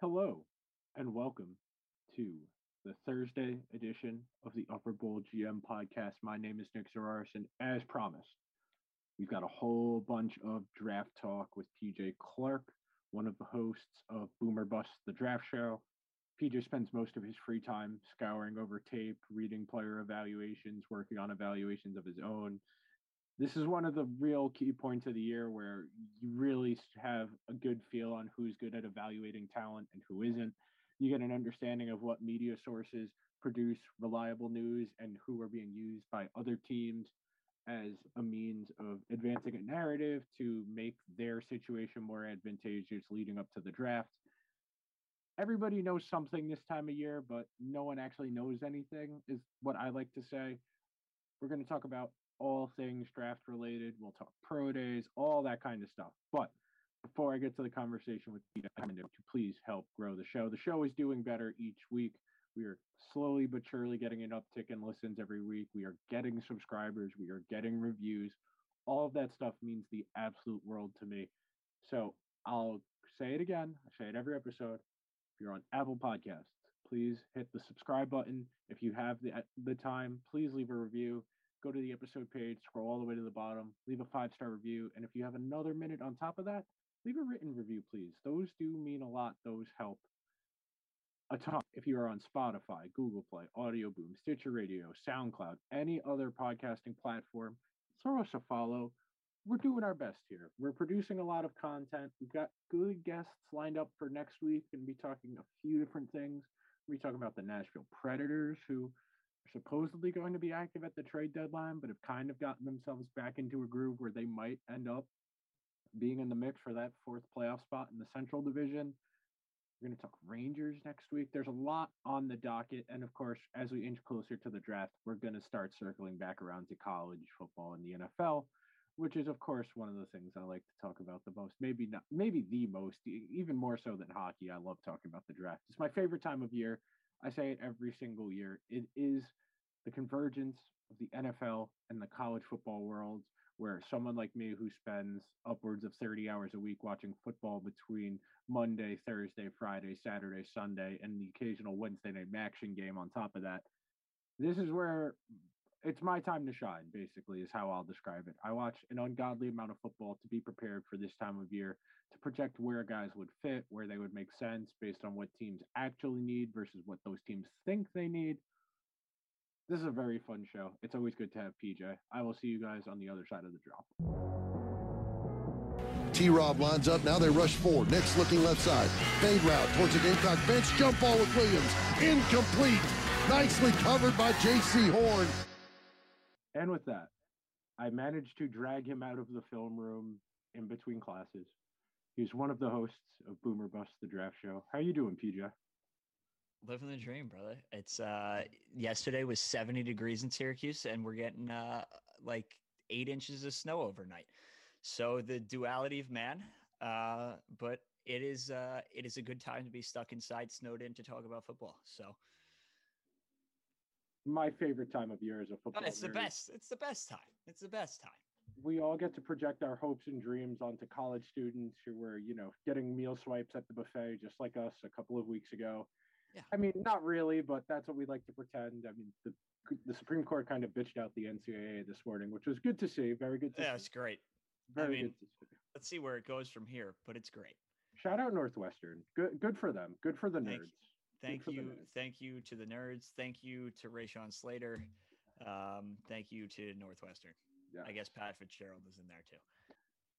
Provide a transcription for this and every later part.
Hello and welcome to the Thursday edition of the Upper Bowl GM podcast. My name is Nick Zararis, and as promised, we've got a whole bunch of draft talk with PJ Clark, one of the hosts of Boomer Bust, the draft show. PJ spends most of his free time scouring over tape, reading player evaluations, working on evaluations of his own. This is one of the real key points of the year where you really have a good feel on who's good at evaluating talent and who isn't. You get an understanding of what media sources produce reliable news and who are being used by other teams as a means of advancing a narrative to make their situation more advantageous leading up to the draft. Everybody knows something this time of year, but no one actually knows anything, is what I like to say. We're going to talk about all things draft related. We'll talk pro days, all that kind of stuff. But before I get to the conversation with you, I'm to please help grow the show. The show is doing better each week. We are slowly but surely getting an uptick in listens every week. We are getting subscribers. We are getting reviews. All of that stuff means the absolute world to me. So I'll say it again. I say it every episode. If you're on Apple Podcasts, please hit the subscribe button. If you have the, the time, please leave a review go to the episode page, scroll all the way to the bottom, leave a five star review. And if you have another minute on top of that, leave a written review, please. Those do mean a lot. Those help a ton. If you are on Spotify, Google Play, Audio Boom, Stitcher Radio, SoundCloud, any other podcasting platform, throw us a follow. We're doing our best here. We're producing a lot of content. We've got good guests lined up for next week and be talking a few different things. We talk about the Nashville Predators, who supposedly going to be active at the trade deadline, but have kind of gotten themselves back into a groove where they might end up being in the mix for that fourth playoff spot in the Central Division. We're going to talk Rangers next week. There's a lot on the docket. And of course, as we inch closer to the draft, we're going to start circling back around to college football and the NFL, which is, of course, one of the things I like to talk about the most. Maybe not, maybe the most, even more so than hockey. I love talking about the draft. It's my favorite time of year. I say it every single year. It is the convergence of the NFL and the college football worlds, where someone like me who spends upwards of 30 hours a week watching football between Monday, Thursday, Friday, Saturday, Sunday, and the occasional Wednesday night action game on top of that, this is where it's my time to shine, basically, is how I'll describe it. I watch an ungodly amount of football to be prepared for this time of year, to project where guys would fit, where they would make sense based on what teams actually need versus what those teams think they need. This is a very fun show. It's always good to have PJ. I will see you guys on the other side of the drop. T Rob lines up. Now they rush forward. Next looking left side. Fade route towards the Gamecock bench. Jump ball with Williams. Incomplete. Nicely covered by Jaycee Horn. And with that, I managed to drag him out of the film room in between classes. He's one of the hosts of Boomer Bust the Draft Show. How you doing, PJ? Living the dream, brother. It's uh yesterday was 70 degrees in Syracuse and we're getting uh like 8 inches of snow overnight. So the duality of man, uh but it is uh it is a good time to be stuck inside snowed in to talk about football. So my favorite time of year is a football. it's the best. It's the best time. It's the best time. We all get to project our hopes and dreams onto college students who were, you know, getting meal swipes at the buffet just like us a couple of weeks ago. Yeah. I mean, not really, but that's what we like to pretend. I mean, the the Supreme Court kind of bitched out the NCAA this morning, which was good to see. Very good. To yeah, see. it's great. Very I mean, good to see. let's see where it goes from here, but it's great. Shout out Northwestern. Good, good for them. Good for the nerds. Thank you. Thank you to the nerds. Thank you to Rashawn Slater. Um, thank you to Northwestern. Yeah. I guess Pat Fitzgerald is in there too.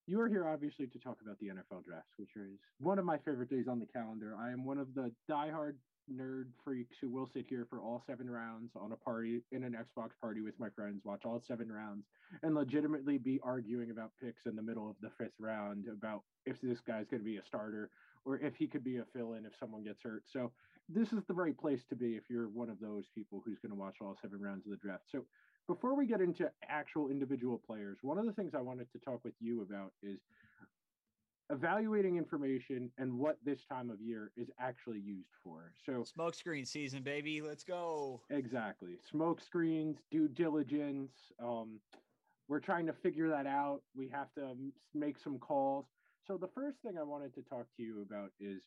You are here obviously to talk about the NFL draft, which is one of my favorite days on the calendar. I am one of the diehard nerd freaks who will sit here for all seven rounds on a party in an Xbox party with my friends, watch all seven rounds, and legitimately be arguing about picks in the middle of the fifth round about if this guy's going to be a starter or if he could be a fill-in if someone gets hurt. So this is the right place to be if you're one of those people who's going to watch all seven rounds of the draft. So before we get into actual individual players, one of the things I wanted to talk with you about is evaluating information and what this time of year is actually used for. So smokescreen season, baby. Let's go. exactly, smoke screens, due diligence. Um, we're trying to figure that out. We have to make some calls. So the first thing I wanted to talk to you about is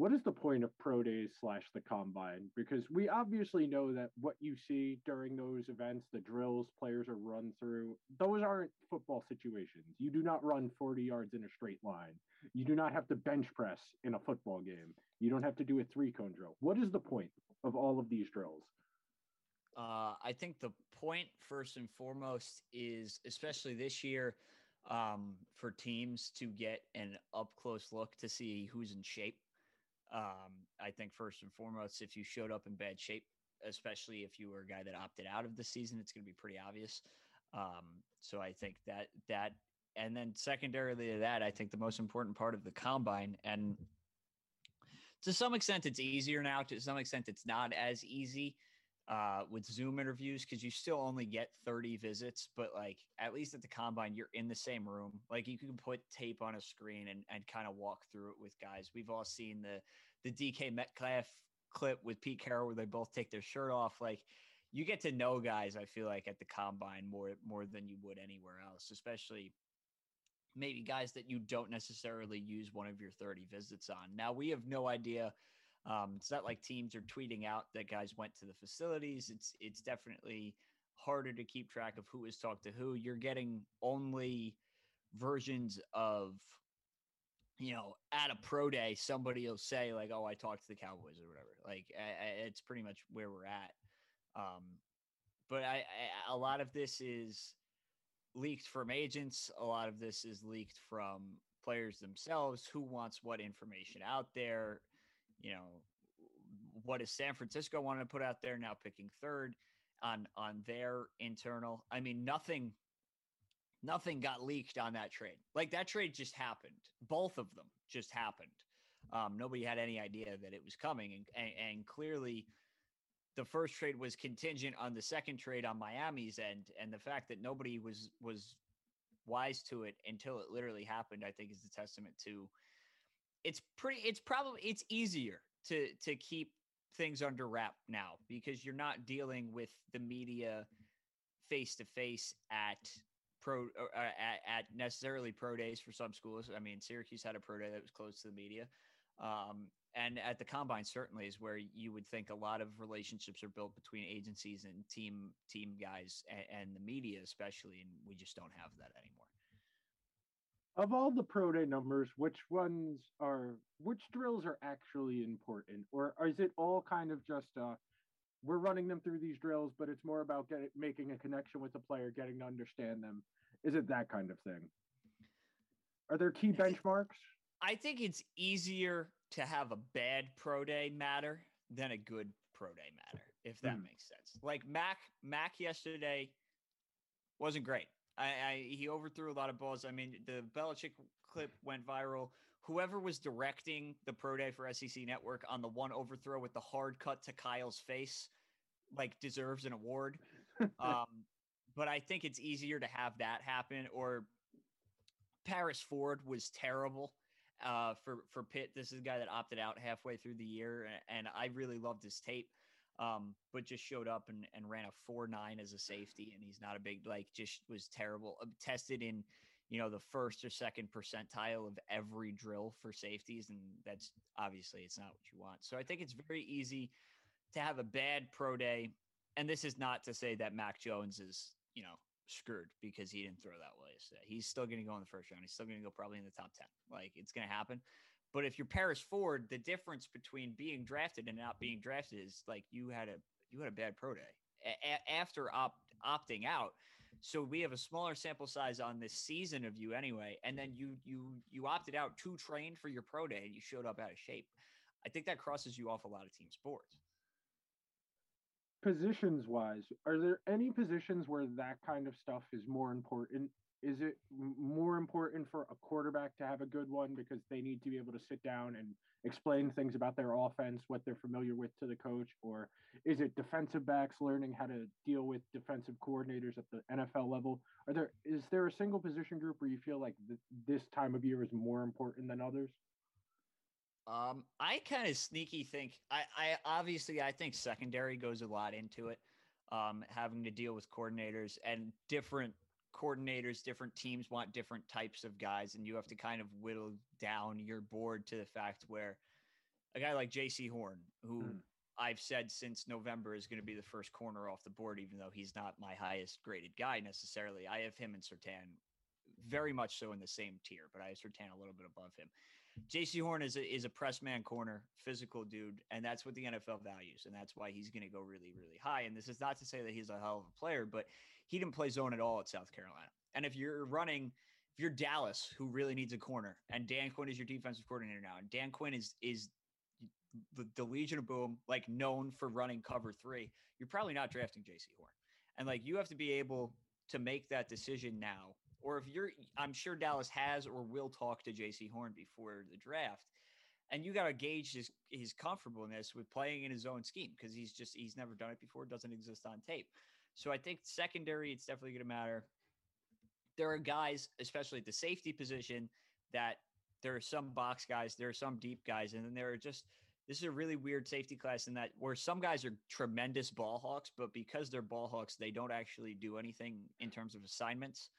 what is the point of pro days slash the combine? Because we obviously know that what you see during those events, the drills players are run through, those aren't football situations. You do not run 40 yards in a straight line. You do not have to bench press in a football game. You don't have to do a three cone drill. What is the point of all of these drills? Uh, I think the point, first and foremost, is especially this year um, for teams to get an up close look to see who's in shape um, I think first and foremost, if you showed up in bad shape, especially if you were a guy that opted out of the season, it's going to be pretty obvious. Um, so I think that that, and then secondarily to that, I think the most important part of the combine, and to some extent, it's easier now. To some extent, it's not as easy uh, with Zoom interviews because you still only get 30 visits, but like at least at the combine, you're in the same room. Like you can put tape on a screen and, and kind of walk through it with guys. We've all seen the the DK Metcalf clip with Pete Carroll where they both take their shirt off. Like you get to know guys, I feel like at the combine more more than you would anywhere else, especially maybe guys that you don't necessarily use one of your 30 visits on. Now we have no idea um, it's not like teams are tweeting out that guys went to the facilities. It's it's definitely harder to keep track of who has talked to who. You're getting only versions of you know at a pro day somebody will say like oh i talked to the cowboys or whatever. Like I, I, it's pretty much where we're at. Um but I, I a lot of this is leaked from agents. A lot of this is leaked from players themselves. Who wants what information out there you know, what does San Francisco want to put out there now picking third on on their internal? I mean, nothing nothing got leaked on that trade. Like that trade just happened. Both of them just happened. Um, nobody had any idea that it was coming, and, and, and clearly, the first trade was contingent on the second trade on Miami's end, and the fact that nobody was was wise to it until it literally happened, I think, is a testament to it's pretty it's probably it's easier to to keep things under wrap now because you're not dealing with the media face to face at pro uh, at, at necessarily pro days for some schools. I mean, Syracuse had a pro day that was close to the media. Um, and at the combine certainly is where you would think a lot of relationships are built between agencies and team team guys and, and the media especially and we just don't have that anymore of all the pro day numbers, which ones are which drills are actually important, or, or is it all kind of just uh, we're running them through these drills, but it's more about getting making a connection with the player, getting to understand them? Is it that kind of thing? Are there key benchmarks? I think it's easier to have a bad pro day matter than a good pro day matter, if that mm. makes sense. Like Mac Mac yesterday wasn't great. I, I, he overthrew a lot of balls. I mean, the Belichick clip went viral. Whoever was directing the pro day for SEC Network on the one overthrow with the hard cut to Kyle's face, like deserves an award. um, but I think it's easier to have that happen. Or Paris Ford was terrible uh, for for Pitt. This is a guy that opted out halfway through the year, and I really loved his tape um, but just showed up and, and ran a four nine as a safety, and he's not a big like just was terrible. Uh, tested in you know the first or second percentile of every drill for safeties, and that's obviously it's not what you want. So I think it's very easy to have a bad pro day, and this is not to say that Mac Jones is you know screwed because he didn't throw that yesterday. He's still going to go in the first round. He's still going to go probably in the top 10. Like it's going to happen. But if you're Paris Ford, the difference between being drafted and not being drafted is like you had a you had a bad pro day a- after opt, opting out. So we have a smaller sample size on this season of you anyway, and then you you you opted out to train for your pro day and you showed up out of shape. I think that crosses you off a lot of team sports. Positions wise, are there any positions where that kind of stuff is more important is it more important for a quarterback to have a good one because they need to be able to sit down and explain things about their offense, what they're familiar with to the coach? Or is it defensive backs learning how to deal with defensive coordinators at the NFL level? Are there is there a single position group where you feel like th- this time of year is more important than others? Um, I kind of sneaky think I, I obviously I think secondary goes a lot into it. Um, having to deal with coordinators and different coordinators, different teams want different types of guys, and you have to kind of whittle down your board to the fact where a guy like Jaycee Horn, who Mm. I've said since November is going to be the first corner off the board, even though he's not my highest graded guy necessarily. I have him and Surtain very much so in the same tier, but I have Surtain a little bit above him. Jaycee Horn is a, is a press man corner, physical dude, and that's what the NFL values, and that's why he's going to go really, really high. And this is not to say that he's a hell of a player, but he didn't play zone at all at South Carolina. And if you're running, if you're Dallas, who really needs a corner, and Dan Quinn is your defensive coordinator now, and Dan Quinn is is the, the Legion of Boom, like known for running cover three, you're probably not drafting Jaycee Horn. And like you have to be able to make that decision now. Or if you're, I'm sure Dallas has or will talk to Jaycee Horn before the draft. And you got to gauge his his comfortableness with playing in his own scheme because he's just he's never done it before, doesn't exist on tape. So I think secondary, it's definitely going to matter. There are guys, especially at the safety position, that there are some box guys, there are some deep guys, and then there are just this is a really weird safety class in that where some guys are tremendous ball hawks, but because they're ball hawks, they don't actually do anything in terms of assignments.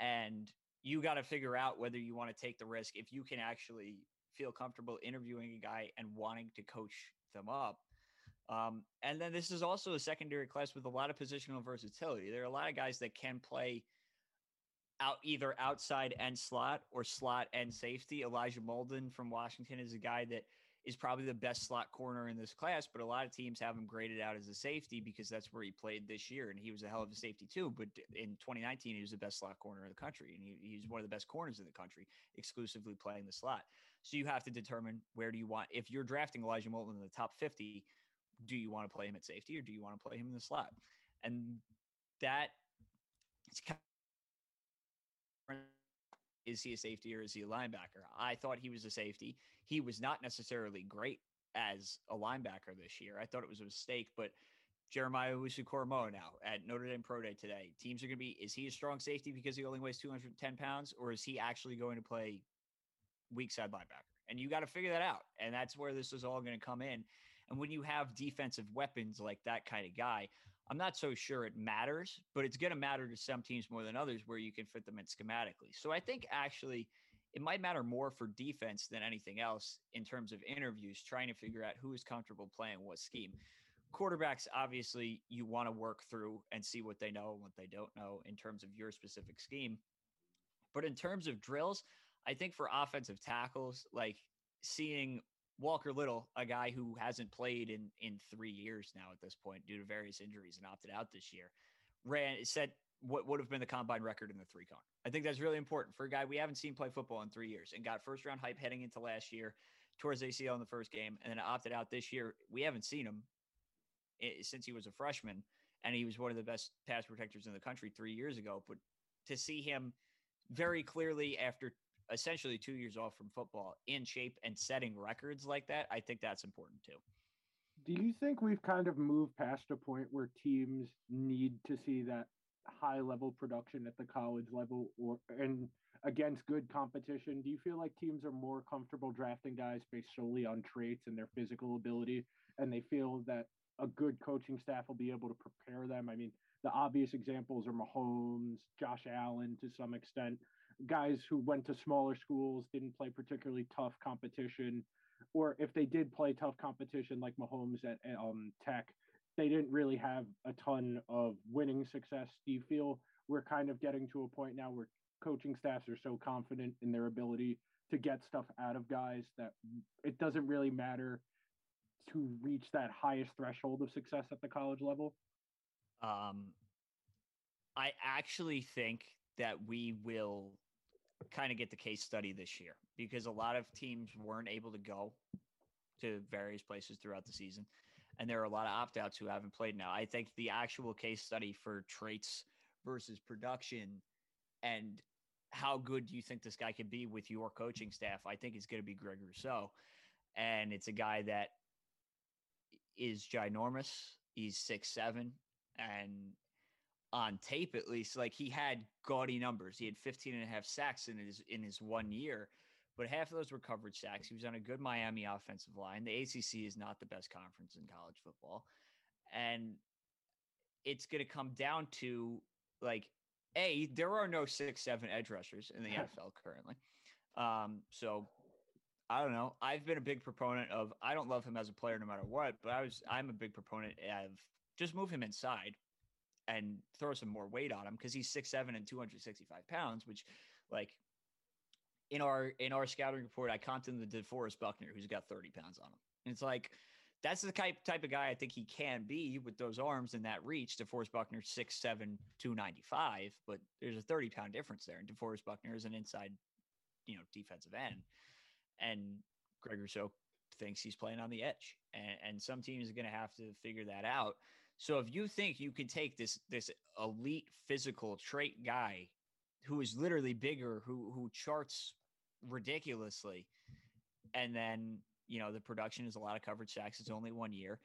And you got to figure out whether you want to take the risk if you can actually feel comfortable interviewing a guy and wanting to coach them up. Um, and then this is also a secondary class with a lot of positional versatility. There are a lot of guys that can play out either outside and slot or slot and safety. Elijah Molden from Washington is a guy that is probably the best slot corner in this class, but a lot of teams have him graded out as a safety because that's where he played this year. And he was a hell of a safety too. But in 2019, he was the best slot corner in the country. And he, he's one of the best corners in the country, exclusively playing the slot. So you have to determine where do you want, if you're drafting Elijah Molden in the top 50, do you want to play him at safety or do you want to play him in the slot? And that it's kind of is he a safety or is he a linebacker? I thought he was a safety. He was not necessarily great as a linebacker this year. I thought it was a mistake, but Jeremiah Owusu-Koramoah now at Notre Dame Pro Day today. Teams are going to be, is he a strong safety because he only weighs 210 pounds or is he actually going to play weak side linebacker? And you got to figure that out. And that's where this is all going to come in. And when you have defensive weapons like that kind of guy, I'm not so sure it matters, but it's going to matter to some teams more than others where you can fit them in schematically. So I think actually it might matter more for defense than anything else in terms of interviews, trying to figure out who is comfortable playing what scheme. Quarterbacks, obviously, you want to work through and see what they know and what they don't know in terms of your specific scheme. But in terms of drills, I think for offensive tackles, like seeing Walker Little, a guy who hasn't played in in three years now at this point due to various injuries and opted out this year, ran set what would have been the combine record in the three cone. I think that's really important for a guy we haven't seen play football in three years and got first round hype heading into last year, towards ACL in the first game, and then opted out this year. We haven't seen him eh, since he was a freshman, and he was one of the best pass protectors in the country three years ago. But to see him very clearly after essentially two years off from football in shape and setting records like that, I think that's important too. Do you think we've kind of moved past a point where teams need to see that high level production at the college level or and against good competition? Do you feel like teams are more comfortable drafting guys based solely on traits and their physical ability and they feel that a good coaching staff will be able to prepare them? I mean, the obvious examples are Mahomes, Josh Allen to some extent, guys who went to smaller schools, didn't play particularly tough competition, or if they did play tough competition like Mahomes at um, Tech, they didn't really have a ton of winning success. Do you feel we're kind of getting to a point now where coaching staffs are so confident in their ability to get stuff out of guys that it doesn't really matter to reach that highest threshold of success at the college level? Um, I actually think that we will kind of get the case study this year because a lot of teams weren't able to go to various places throughout the season. And there are a lot of opt outs who haven't played now. I think the actual case study for traits versus production and how good do you think this guy could be with your coaching staff, I think is going to be Greg Rousseau. And it's a guy that is ginormous. He's six seven, and on tape at least, like he had gaudy numbers. He had 15 and a half sacks in his in his one year, but half of those were coverage sacks. He was on a good Miami offensive line. The ACC is not the best conference in college football, and it's going to come down to like a there are no six seven edge rushers in the NFL currently. Um, so I don't know. I've been a big proponent of. I don't love him as a player no matter what, but I was. I'm a big proponent of just move him inside and throw some more weight on him because he's six seven and 265 pounds, which, like, in our in our scouting report, I counted the DeForest Buckner, who's got 30 pounds on him. And it's like that's the type type of guy I think he can be with those arms and that reach. DeForest Buckner, 6'7, 295, but there's a 30 pound difference there. And DeForest Buckner is an inside, you know, defensive end. And Greg Rousseau thinks he's playing on the edge. And, and some teams are going to have to figure that out. So if you think you can take this this elite physical trait guy who is literally bigger, who who charts ridiculously, and then you know the production is a lot of coverage sacks. It's only one year.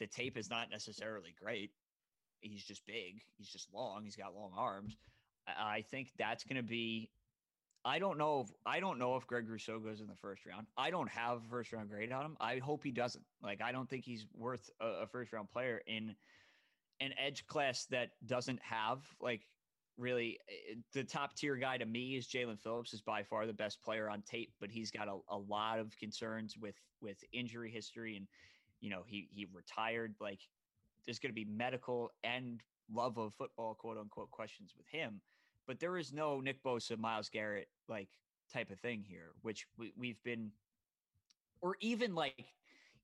The tape is not necessarily great. He's just big. He's just long. He's got long arms. I think that's going to be. I don't know if I don't know if Greg Rousseau goes in the first round. I don't have a first round grade on him. I hope he doesn't. Like I don't think he's worth a, a first round player in an edge class that doesn't have like really eh, the top tier guy to me is Jaelan Phillips is by far the best player on tape, but he's got a, a lot of concerns with with injury history and you know he he retired like there's going to be medical and love of football quote unquote questions with him but there is no Nick Bosa Myles Garrett like type of thing here which we, we've been or even like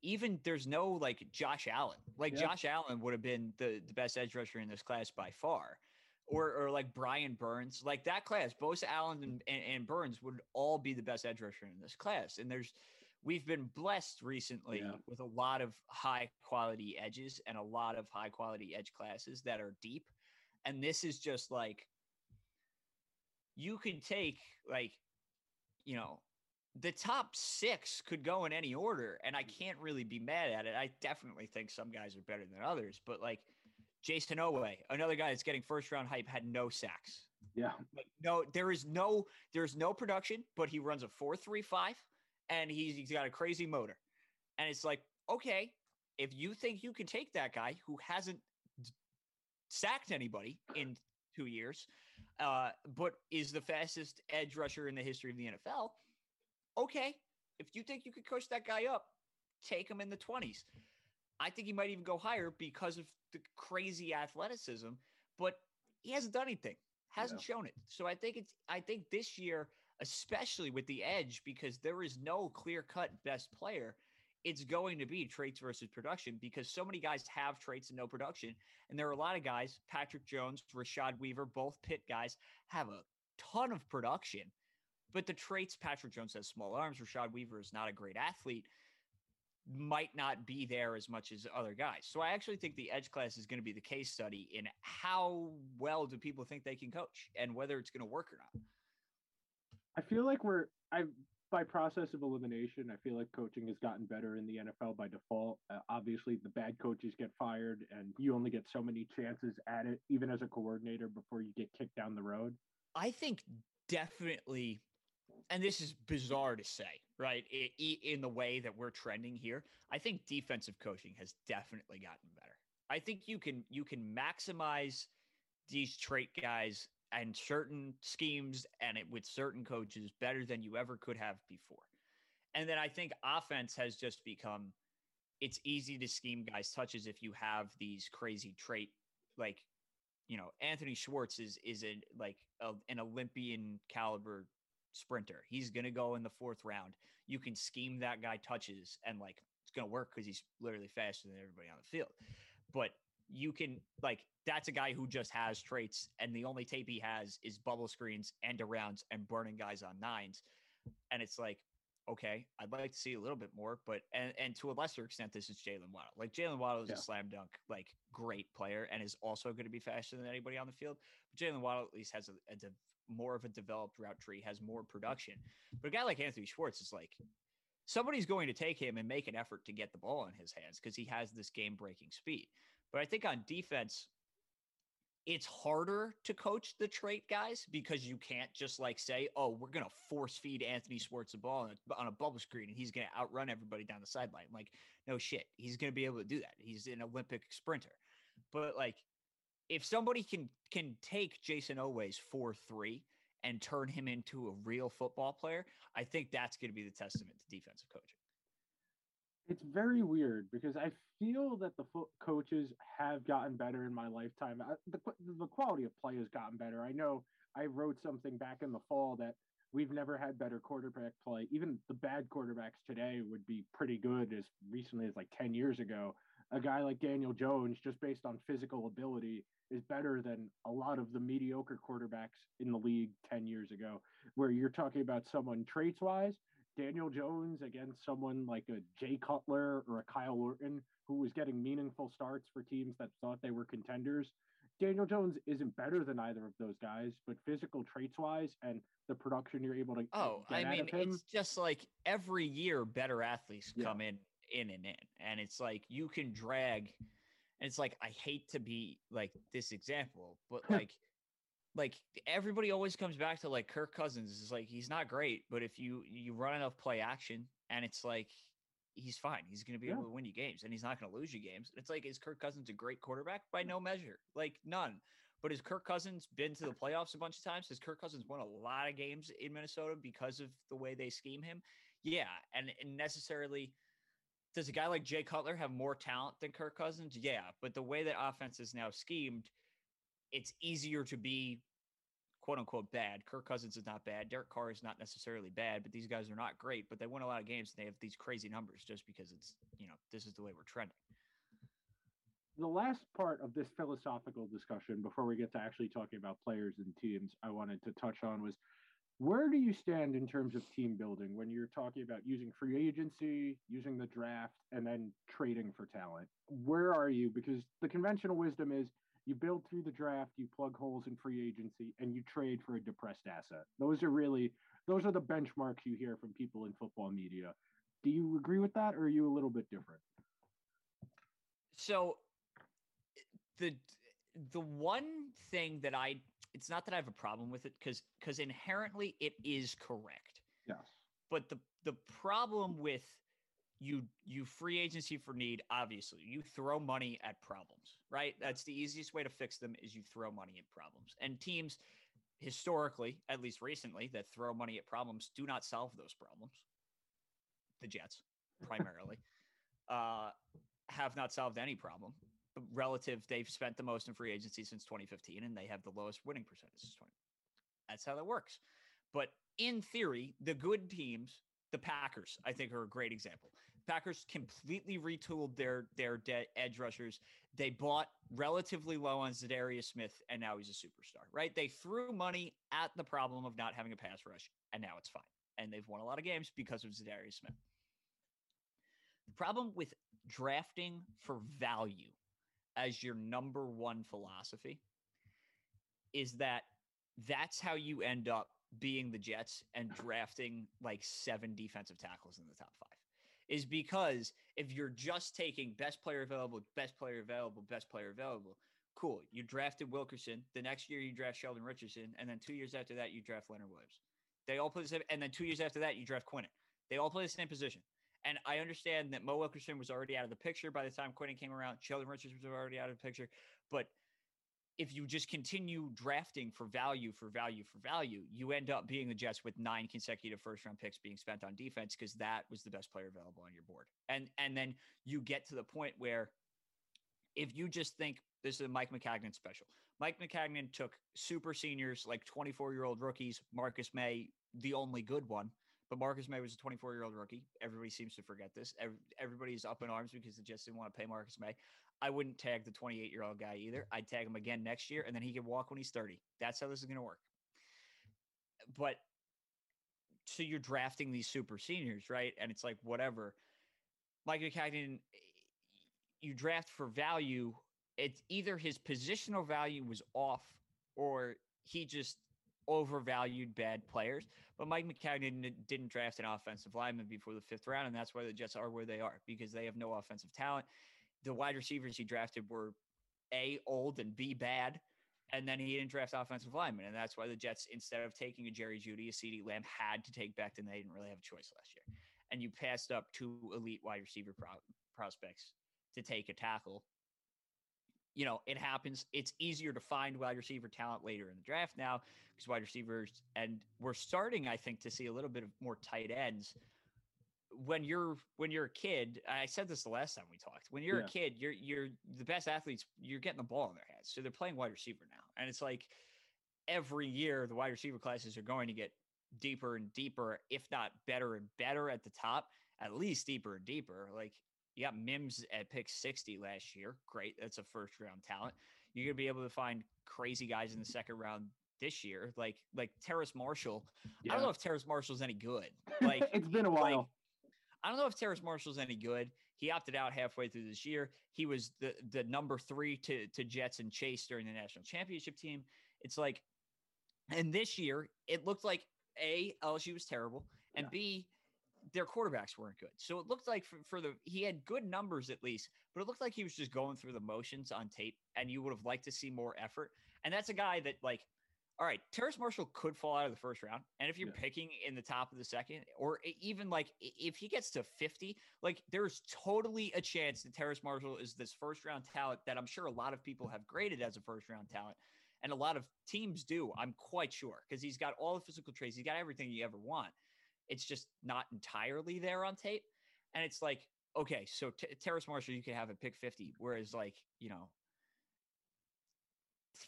even there's no like Josh Allen like yeah. Josh Allen would have been the the best edge rusher in this class by far hmm. or or like Brian Burns, like that class, Bosa Allen and, and, and, Burns would all be the best edge rusher in this class. And there's we've been blessed recently yeah. with a lot of high quality edges and a lot of high quality edge classes that are deep. And this is just like you could take like, you know, the top six could go in any order, and I mm. can't really be mad at it. I definitely think some guys are better than others, but like Jayson Oweh, another guy that's getting first round hype, had no sacks. Yeah. Like, no, there is no there's no production, but he runs a four three five, and he's he's got a crazy motor, and it's like okay, if you think you can take that guy who hasn't sacked anybody in two years, uh, but is the fastest edge rusher in the history of the NFL, okay. If you think you could coach that guy up, take him in the twenties. I think he might even go higher because of the crazy athleticism, but he hasn't done anything, hasn't yeah. shown it. So I think it's, I think this year, especially with the edge, because there is no clear cut best player, it's going to be traits versus production because so many guys have traits and no production. And there are a lot of guys, Patrick Jones, Rashad Weaver, both Pitt guys, have a ton of production. But the traits, Patrick Jones has small arms. Rashad Weaver is not a great athlete might not be there as much as other guys. So I actually think the edge class is going to be the case study in how well do people think they can coach and whether it's going to work or not. I feel like we're I by process of elimination, I feel like coaching has gotten better in the NFL by default. Uh, obviously, the bad coaches get fired, and you only get so many chances at it, even as a coordinator, before you get kicked down the road. I think definitely and this is bizarre to say, right? In the way that we're trending here, I think defensive coaching has definitely gotten better. I think you can you can maximize these trait guys and certain schemes and it with certain coaches better than you ever could have before. And then I think offense has just become it's easy to scheme guys touches if you have these crazy trait like you know Anthony Schwartz is is a like a, an Olympian caliber sprinter. He's going to go in the fourth round. You can scheme that guy touches and like it's going to work because he's literally faster than everybody on the field. But you can like that's a guy who just has traits and the only tape he has is bubble screens and arounds and burning guys on nines. And it's like, okay, I'd like to see a little bit more, but and and to a lesser extent, this is Jaylen Waddle. Like Jaylen Waddle is yeah. a slam dunk, like great player, and is also going to be faster than anybody on the field. But Jaylen Waddle at least has a, a, more of a developed route tree, has more production. But a guy like Anthony Schwartz is like somebody's going to take him and make an effort to get the ball in his hands because he has this game breaking speed. But I think on defense, it's harder to coach the trait guys because you can't just like say, oh, we're going to force feed Anthony Schwartz the ball on a, on a bubble screen and he's going to outrun everybody down the sideline. Like, no shit. He's going to be able to do that. He's an Olympic sprinter. But like, if somebody can can take Jayson Oweh's four three and turn him into a real football player, I think that's going to be the testament to defensive coaching. It's very weird because I feel that the foot coaches have gotten better in my lifetime. I, the, the quality of play has gotten better. I know I wrote something back in the fall that we've never had better quarterback play. Even the bad quarterbacks today would be pretty good as recently as like 10 years ago. A guy like Daniel Jones, just based on physical ability, is better than a lot of the mediocre quarterbacks in the league 10 years ago, where you're talking about someone traits wise Daniel Jones against someone like a Jay Cutler or a Kyle Orton who was getting meaningful starts for teams that thought they were contenders. Daniel Jones isn't better than either of those guys, but physical traits wise and the production you're able to oh, I mean, it's just like every year better athletes yeah. come in, in and in, and it's like you can drag. And it's like I hate to be like this example, but like like everybody always comes back to like Kirk Cousins is like he's not great, but if you you run enough play action and it's like he's fine. He's going to be yeah. able to win you games and he's not going to lose you games. It's like is Kirk Cousins a great quarterback? By no measure. Like none. But has Kirk Cousins been to the playoffs a bunch of times? Has Kirk Cousins won a lot of games in Minnesota because of the way they scheme him? Yeah, and, and necessarily does a guy like Jay Cutler have more talent than Kirk Cousins? Yeah, but the way that offense is now schemed, it's easier to be quote unquote bad. Kirk Cousins is not bad. Derek Carr is not necessarily bad, but these guys are not great. But they win a lot of games and they have these crazy numbers just because it's, you know, this is the way we're trending. The last part of this philosophical discussion before we get to actually talking about players and teams, I wanted to touch on was where do you stand in terms of team building when you're talking about using free agency, using the draft, and then trading for talent? Where are you? Because the conventional wisdom is you build through the draft, you plug holes in free agency, and you trade for a depressed asset. Those are really those are the benchmarks you hear from people in football media. Do you agree with that, or are you a little bit different? So the the one thing that I it's not that I have a problem with it because because inherently it is correct. Yes. But the the problem with you you free agency for need obviously. You throw money at problems right? That's the easiest way to fix them is you throw money at problems. And teams historically at least recently that throw money at problems do not solve those problems. The jets primarily uh, have not solved any problem. Relative they've spent the most in free agency since 2015 and they have the lowest winning percentage since 20 that's how that works. But in theory the good teams the Packers, I think, are a great example. Packers completely retooled their their de- edge rushers. They bought relatively low on Za'Darius Smith, and now he's a superstar. Right? They threw money at the problem of not having a pass rush, and now it's fine. And they've won a lot of games because of Za'Darius Smith. The problem with drafting for value as your number one philosophy is that that's how you end up being the Jets and drafting like seven defensive tackles in the top five is because if you're just taking best player available, best player available, best player available, cool. You drafted Wilkerson. The next year you draft Sheldon Richardson, and then two years after that you draft Leonard Williams. They all play the same, and then two years after that you draft Quinnen. They all play the same position. And I understand that Mo Wilkerson was already out of the picture by the time Quinnen came around. Sheldon Richardson was already out of the picture, but if you just continue drafting for value, for value, for value, you end up being the Jets with nine consecutive first round picks being spent on defense because that was the best player available on your board. And and then you get to the point where if you just think this is a Mike Maccagnan special. Mike Maccagnan took super seniors like 24 year old rookies, Marcus Maye, the only good one. But Marcus Maye was a 24 year old rookie. Everybody seems to forget this. Everybody's up in arms because the Jets didn't want to pay Marcus Maye. I wouldn't tag the 28 year old guy either. I'd tag him again next year, and then he can walk when he's 30. That's how this is going to work. But so you're drafting these super seniors, right? And it's like whatever. Mike Maccagnan, you draft for value. It's either his positional value was off, or he just overvalued bad players. But Mike Maccagnan didn't draft an offensive lineman before the fifth round, and that's why the Jets are where they are because they have no offensive talent the wide receivers he drafted were A, old and B, bad. And then he didn't draft offensive linemen. And that's why the Jets, instead of taking a Jerry Jeudy, a CeeDee Lamb, had to take Becton. They didn't really have a choice last year. And you passed up two elite wide receiver pro- prospects to take a tackle. you know, it happens. It's easier to find wide receiver talent later in the draft now because wide receivers, and we're starting, I think, to see a little bit of more tight ends. When you're when you're a kid, I said this the last time we talked. When you're Yeah. a kid, you're you're the best athletes. You're getting the ball in their hands, so they're playing wide receiver now, and it's like every year the wide receiver classes are going to get deeper and deeper, if not better and better at the top, at least deeper and deeper. Like you got Mims at pick 60 last year. Great. That's a first round talent. You're gonna be able to find crazy guys in the second round this year, like like Terrace Marshall. I don't know if Terrace Marshall's any good. Like it's been a like, while. I don't know if Terrace Marshall's any good. He opted out halfway through this year. He was the the number three to to Jets and Chase during the national championship team. It's like, and this year it looked like a LSU was terrible, and Yeah. B their quarterbacks weren't good. So it looked like for, for the he had good numbers at least, but it looked like he was just going through the motions on tape, and you would have liked to see more effort. And that's a guy that like all right, Terrace Marshall could fall out of the first round. And if you're Yeah. picking in the top of the second, or even like if he gets to 50, like there's totally a chance that Terrace Marshall is this first round talent that I'm sure a lot of people have graded as a first round talent. And a lot of teams do, I'm quite sure, because he's got all the physical traits, he's got everything you ever want. It's just not entirely there on tape. And it's like, okay, so T- Terrace Marshall, you could have a pick 50, whereas like, you know,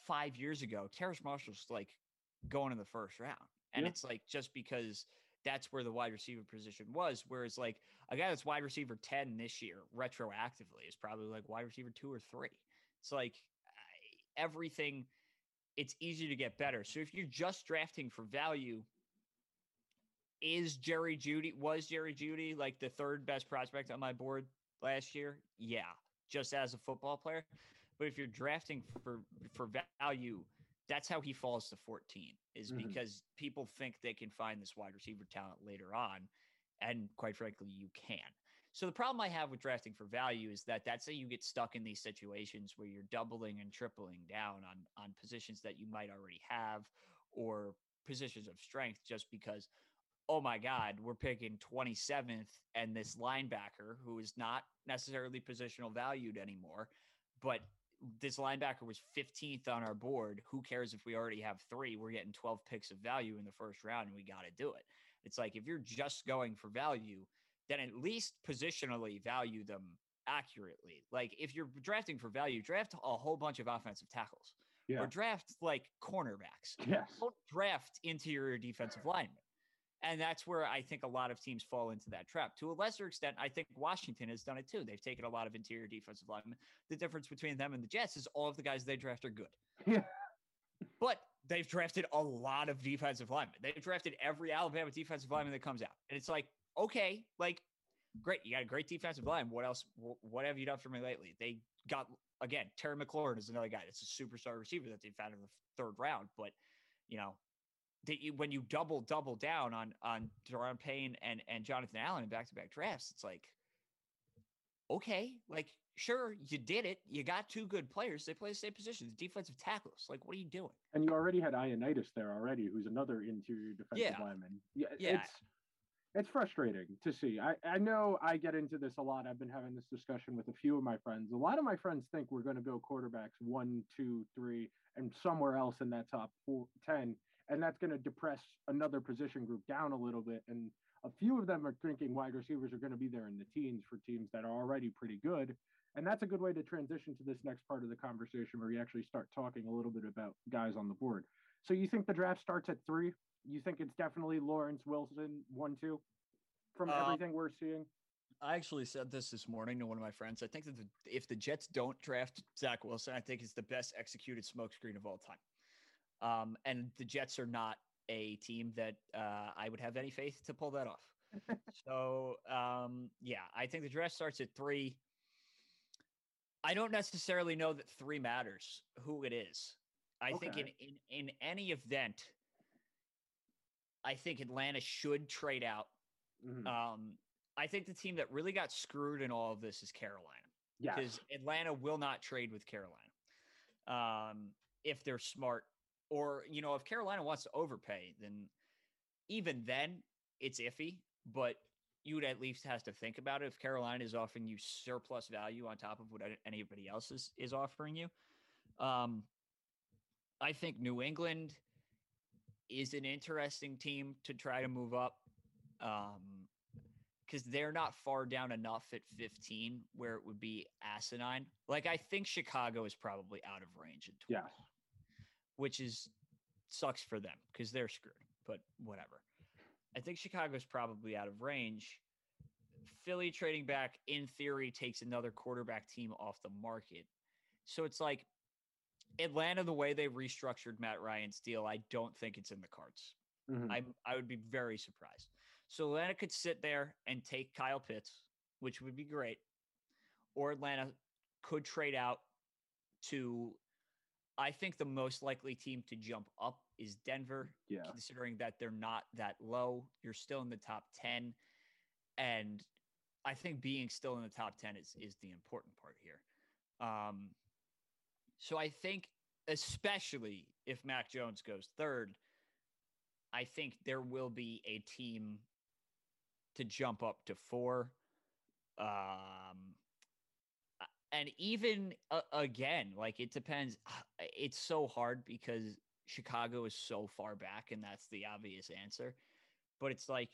five years ago, Terrace Marshall's like going in the first round. And Yeah. it's like just because that's where the wide receiver position was. Whereas like a guy that's wide receiver 10 this year retroactively is probably like wide receiver two or three. It's like everything, it's easy to get better. So if you're just drafting for value, is Jerry Jeudy, was Jerry Jeudy like the third best prospect on my board last year? Yeah, just as a football player. But if you're drafting for for value, that's how he falls to 14 is Mhm. because people think they can find this wide receiver talent later on and quite frankly you can. So the problem I have with drafting for value is that that's how you get stuck in these situations where you're doubling and tripling down on on positions that you might already have or positions of strength just because oh my god, we're picking 27th and this linebacker who is not necessarily positional valued anymore, but this linebacker was 15th on our board. Who cares if we already have three? We're getting 12 picks of value in the first round and we got to do it. It's like if you're just going for value, then at least positionally value them accurately. Like if you're drafting for value, draft a whole bunch of offensive tackles Yeah. or draft like cornerbacks. Yes. Don't draft interior defensive linemen. And that's where I think a lot of teams fall into that trap. To a lesser extent, I think Washington has done it too. They've taken a lot of interior defensive linemen. The difference between them and the Jets is all of the guys they draft are good. Yeah. But they've drafted a lot of defensive linemen. They've drafted every Alabama defensive lineman that comes out. And it's like, okay, like, great. You got a great defensive line. What else? What have you done for me lately? They got, again, Terry McLaurin is another guy that's a superstar receiver that they found in the third round. But, you know, you, when you double double down on on Jerron Payne and and Jonathan Allen in back to back drafts, it's like, okay, like sure you did it. You got two good players. They play the same positions, defensive tackles. Like, what are you doing? And you already had Ioannidis there already, who's another interior defensive Yeah. lineman. Yeah, Yeah. it's it's frustrating to see. I, I know I get into this a lot. I've been having this discussion with a few of my friends. A lot of my friends think we're going to go quarterbacks one, two, three, and somewhere else in that top four, 10. And that's going to depress another position group down a little bit. And a few of them are thinking wide receivers are going to be there in the teens for teams that are already pretty good. And that's a good way to transition to this next part of the conversation where you actually start talking a little bit about guys on the board. So you think the draft starts at three? You think it's definitely Lawrence Wilson one two from Uh, everything we're seeing? I actually said this this morning to one of my friends. I think that the, if the Jets don't draft Zach Wilson, I think it's the best executed smokescreen of all time. Um, and the Jets are not a team that uh, I would have any faith to pull that off. so um, yeah, I think the draft starts at three. I don't necessarily know that three matters who it is. I think in, in in any event, I think Atlanta should trade out Mhm. um, I think the team that really got screwed in all of this is Carolina yes. because Atlanta will not trade with Carolina um, if they're smart. Or, you know, if Carolina wants to overpay, then even then it's iffy. But you would at least have to think about it if Carolina is offering you surplus value on top of what anybody else is, is offering you. Um, I think New England is an interesting team to try to move up. Um, because they're not far down enough at 15 where it would be asinine. Like I think Chicago is probably out of range at 20, Yes. Which is sucks for them because they're screwed, but whatever. I think Chicago's probably out of range. Philly trading back in theory takes another quarterback team off the market. So it's like Atlanta, the way they restructured Matt Ryan's deal, I don't think it's in the cards. Mhm. I I would be very surprised. So Atlanta could sit there and take Kyle Pitts, which would be great, or Atlanta could trade out to. I think the most likely team to jump up is Denver, yeah. considering that they're not that low. You're still in the top ten, and I think being still in the top ten is is the important part here. Um, so I think, especially if Mac Jones goes third, I think there will be a team to jump up to four. Um, and even uh, again, like it depends. It's so hard because Chicago is so far back, and that's the obvious answer. But it's like,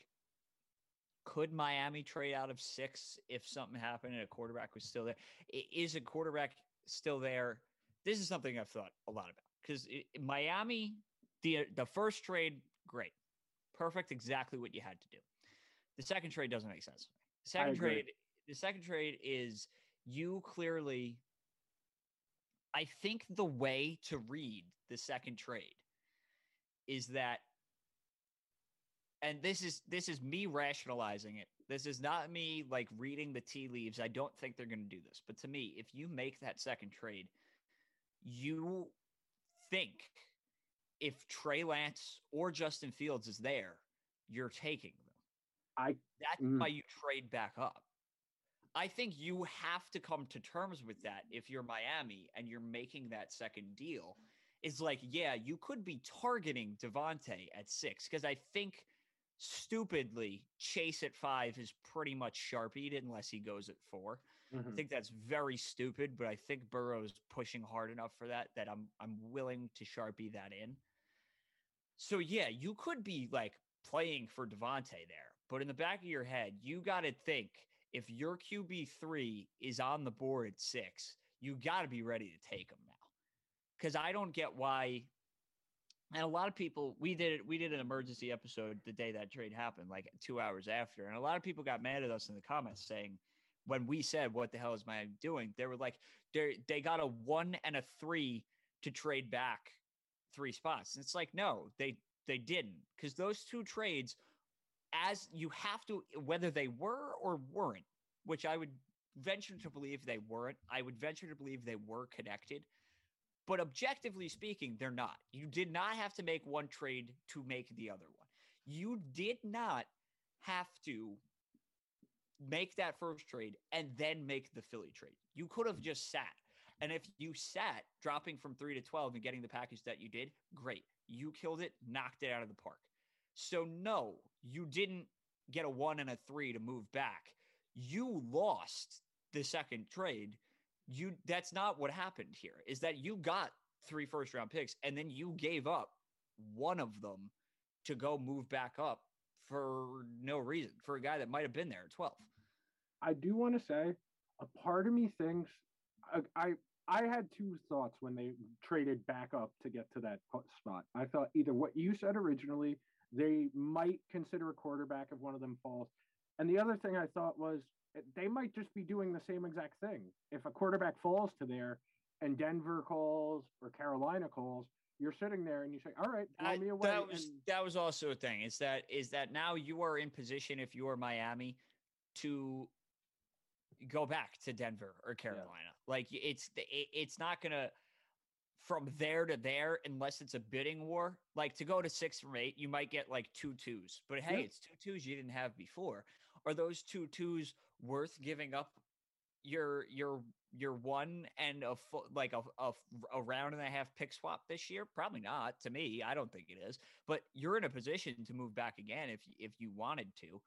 could Miami trade out of six if something happened and a quarterback was still there? Is a quarterback still there? This is something I've thought a lot about because Miami, the the first trade, great, perfect, exactly what you had to do. The second trade doesn't make sense. The second trade, the second trade is you clearly. I think the way to read the second trade is that and this is this is me rationalizing it. This is not me like reading the tea leaves. I don't think they're going to do this. But to me, if you make that second trade, you think if Trey Lance or Justin Fields is there, you're taking them. I That's Mm. why you trade back up. I think you have to come to terms with that if you're Miami and you're making that second deal. Is like, yeah, you could be targeting DeVonta at six because I think stupidly Chase at five is pretty much sharpied unless he goes at four. I mhm. think that's very stupid, but I think Burrow's pushing hard enough for that that I'm I'm willing to sharpie that in. So yeah, you could be like playing for DeVonta there, but in the back of your head, you got to think if your QB three is on the board at six, you got to be ready to take him now. Because I don't get why. And a lot of people, we did it. We did an emergency episode the day that trade happened, like two hours after, and a lot of people got mad at us in the comments saying, when we said, "What the hell is Miami doing?" They were like, "They they got a one and a three to trade back three spots." And it's like, no, they they didn't, because those two trades, as you have to, whether they were or weren't, which I would venture to believe they weren't. I would venture to believe they were connected. But objectively speaking, they're not. You did not have to make one trade to make the other one. You did not have to make that first trade and then make the Philly trade. You could have just sat. And if you sat dropping from three to 12 and getting the package that you did, great. You killed it, knocked it out of the park. So, no, you didn't get a one and a three to move back. You lost the second trade. You that's not what happened here. Is that you got three first round picks and then you gave up one of them to go move back up for no reason for a guy that might have been there at 12. I do want to say a part of me thinks I, I I had two thoughts when they traded back up to get to that spot. I thought either what you said originally, they might consider a quarterback if one of them falls, and the other thing I thought was they might just be doing the same exact thing. If a quarterback falls to there, and Denver calls or Carolina calls, you're sitting there and you say, "All right, blow me away." that was and- that was also a thing. Is that is that now you are in position if you are Miami to go back to Denver or Carolina. Like it's it, it's not gonna from there to there unless it's a bidding war. Like to go to six from eight, you might get like two twos. But hey, Yeah. it's two twos you didn't have before. Are those two twos worth giving up your your your one and a full like a, a a round and a half pick swap this year? Probably not. To me, I don't think it is. But you're in a position to move back again if if you wanted to.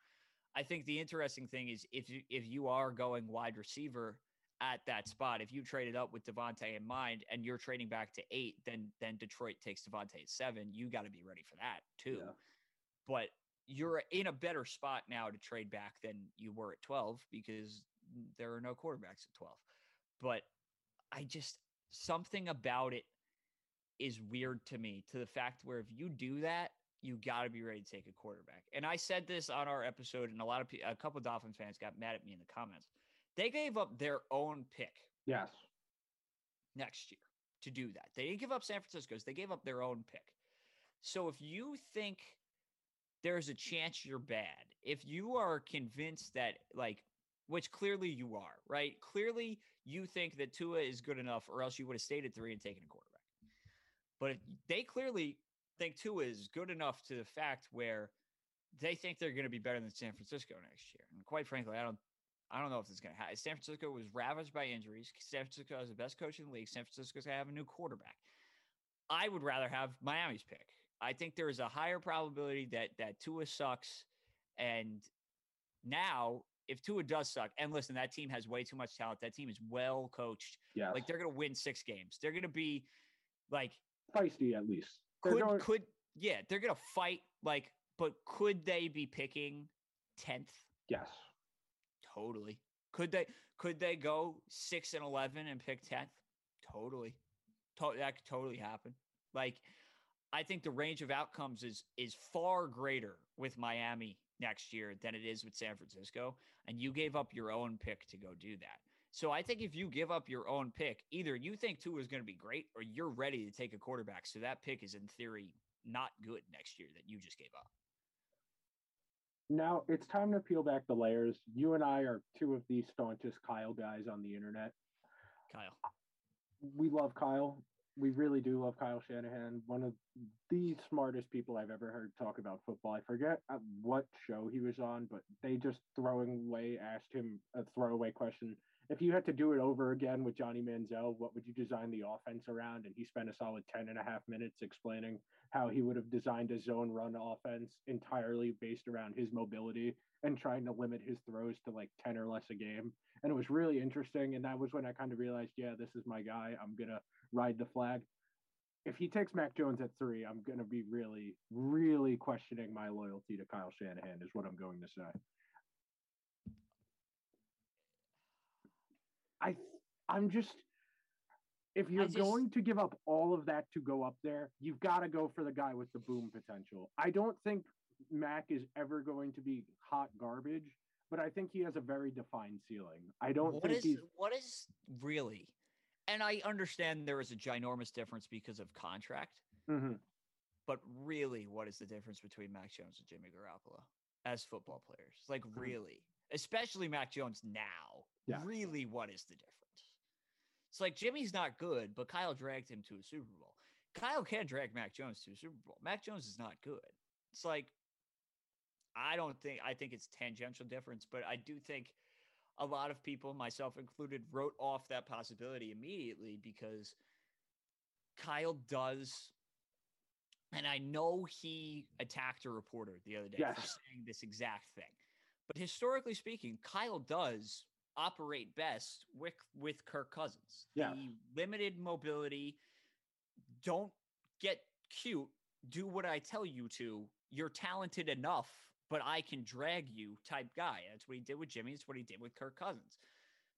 I think the interesting thing is if you if you are going wide receiver at that spot, if you traded up with DeVonta in mind and you're trading back to eight, then then Detroit takes DeVonta at seven. You got to be ready for that too. Yeah. But you're in a better spot now to trade back than you were at 12 because there are no quarterbacks at 12. But I just something about it is weird to me to the fact where if you do that, you got to be ready to take a quarterback. And I said this on our episode, and a lot of people, a couple of Dolphins fans got mad at me in the comments. They gave up their own pick Yes. next year to do that. They didn't give up San Francisco's, they gave up their own pick. So if you think there's a chance you're bad, if you are convinced that, like, which clearly you are, right? Clearly you think that Tua is good enough, or else you would have stayed at three and taken a quarterback. But they clearly think Tua is good enough to the fact where they think they're going to be better than San Francisco next year. And quite frankly, I don't I don't know if is going to happen. San Francisco was ravaged by injuries. San Francisco has the best coach in the league. San Francisco's going to have a new quarterback. I would rather have Miami's pick. I think there is a higher probability that that Tua sucks. And now, if Tua does suck, and listen, that team has way too much talent. That team is well coached. Yeah, Like they're going to win six games. They're going to be like feisty at least. Could going- could yeah they're going to fight like, but could they be picking tenth? yes. Totally. Could they could they go six and eleven and pick tenth? Totally. To- that could totally happen. Like, I think the range of outcomes is is far greater with Miami next year than it is with San Francisco. And you gave up your own pick to go do that. So I think if you give up your own pick, either you think Tua is going to be great or you're ready to take a quarterback. So that pick is in theory not good next year that you just gave up. Now it's time to peel back the layers. You and I are two of the staunchest Kyle guys on the internet. Kyle. We love Kyle. We really do love Kyle Shanahan. One of the smartest people I've ever heard talk about football. I forget uh, what show he was on, but they just throwing away asked him a throwaway question. If you had to do it over again with Johnny Manziel, what would you design the offense around? And he spent a solid 10 and a half minutes explaining how he would have designed a zone run offense entirely based around his mobility and trying to limit his throws to like 10 or less a game. And it was really interesting. And that was when I kind of realized, yeah, this is my guy. I'm going to ride the flag. If he takes Mac Jones at three, I'm going to be really, really questioning my loyalty to Kyle Shanahan, is what I'm going to say. I, I'm just, if you're just- going to give up all of that to go up there, you've got to go for the guy with the boom potential. I don't think Mac is ever going to be hot garbage, but I think he has a very defined ceiling. I don't What think is he's what is really and I understand there is a ginormous difference because of contract, Mhm. but really what is the difference between Mac Jones and Jimmy Garoppolo as football players? Like really, especially Mac Jones now. Yeah. Really what is the difference? It's like Jimmy's not good, but Kyle dragged him to a Super Bowl. Kyle can drag Mac Jones to a Super Bowl. Mac Jones is not good. It's like I don't think I think it's tangential difference, but I do think a lot of people, myself included, wrote off that possibility immediately because Kyle does, and I know he attacked a reporter the other day for saying this exact thing. But historically speaking, Kyle does operate best with with Kirk Cousins. Yes. The limited mobility, don't get cute, do what I tell you to. You're talented enough, but I can drag you type guy. That's what he did with Jimmy. It's what he did with Kirk Cousins.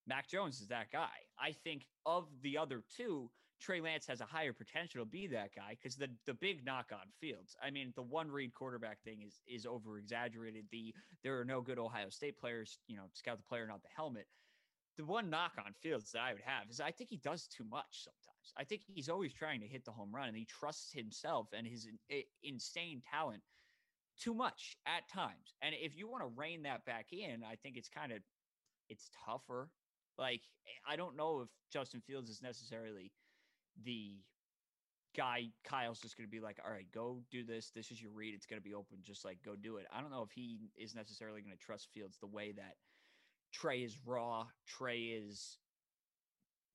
Mac Jones is that guy. I think of the other two, Trey Lance has a higher potential to be that guy because the the big knock on Fields. I mean, the one read quarterback thing is is over exaggerated. The there are no good Ohio State players. You know, scout the player, not the helmet. The one knock on Fields that I would have is I think he does too much sometimes. I think he's always trying to hit the home run and he trusts himself and his in- insane talent too much at times. And if you want to rein that back in, I think it's kind of it's tougher. Like eh, I don't know if Justin Fields is necessarily the guy Kyle's just going to be like, "All right, go do this. This is your read. It's going to be open. Just like go do it." I don't know if he is necessarily going to trust Fields the way that Trey is raw, Trey is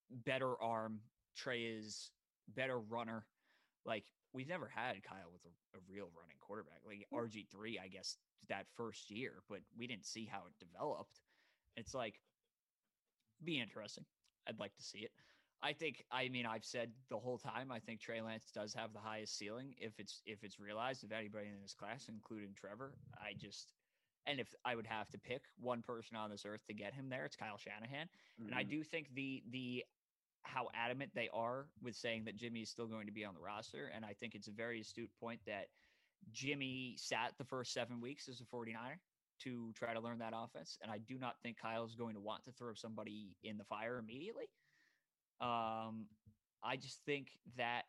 better arm, Trey is better runner. Like we've never had Kyle with a, a real running quarterback. Like mm. RG three, I guess that first year, but we didn't see how it developed. It's like be interesting. I'd like to see it. I think I mean I've said the whole time I think Trey Lance does have the highest ceiling if it's if it's realized of anybody in this class, including Trevor. I just and if I would have to pick one person on this earth to get him there, it's Kyle Shanahan. Mm-hmm. And I mm-hmm. do think the the how adamant they are with saying that Jimmy is still going to be on the roster. And I think it's a very astute point that Jimmy sat the first seven weeks as a 49er to try to learn that offense. And I do not think Kyle is going to want to throw somebody in the fire immediately. Um, I just think that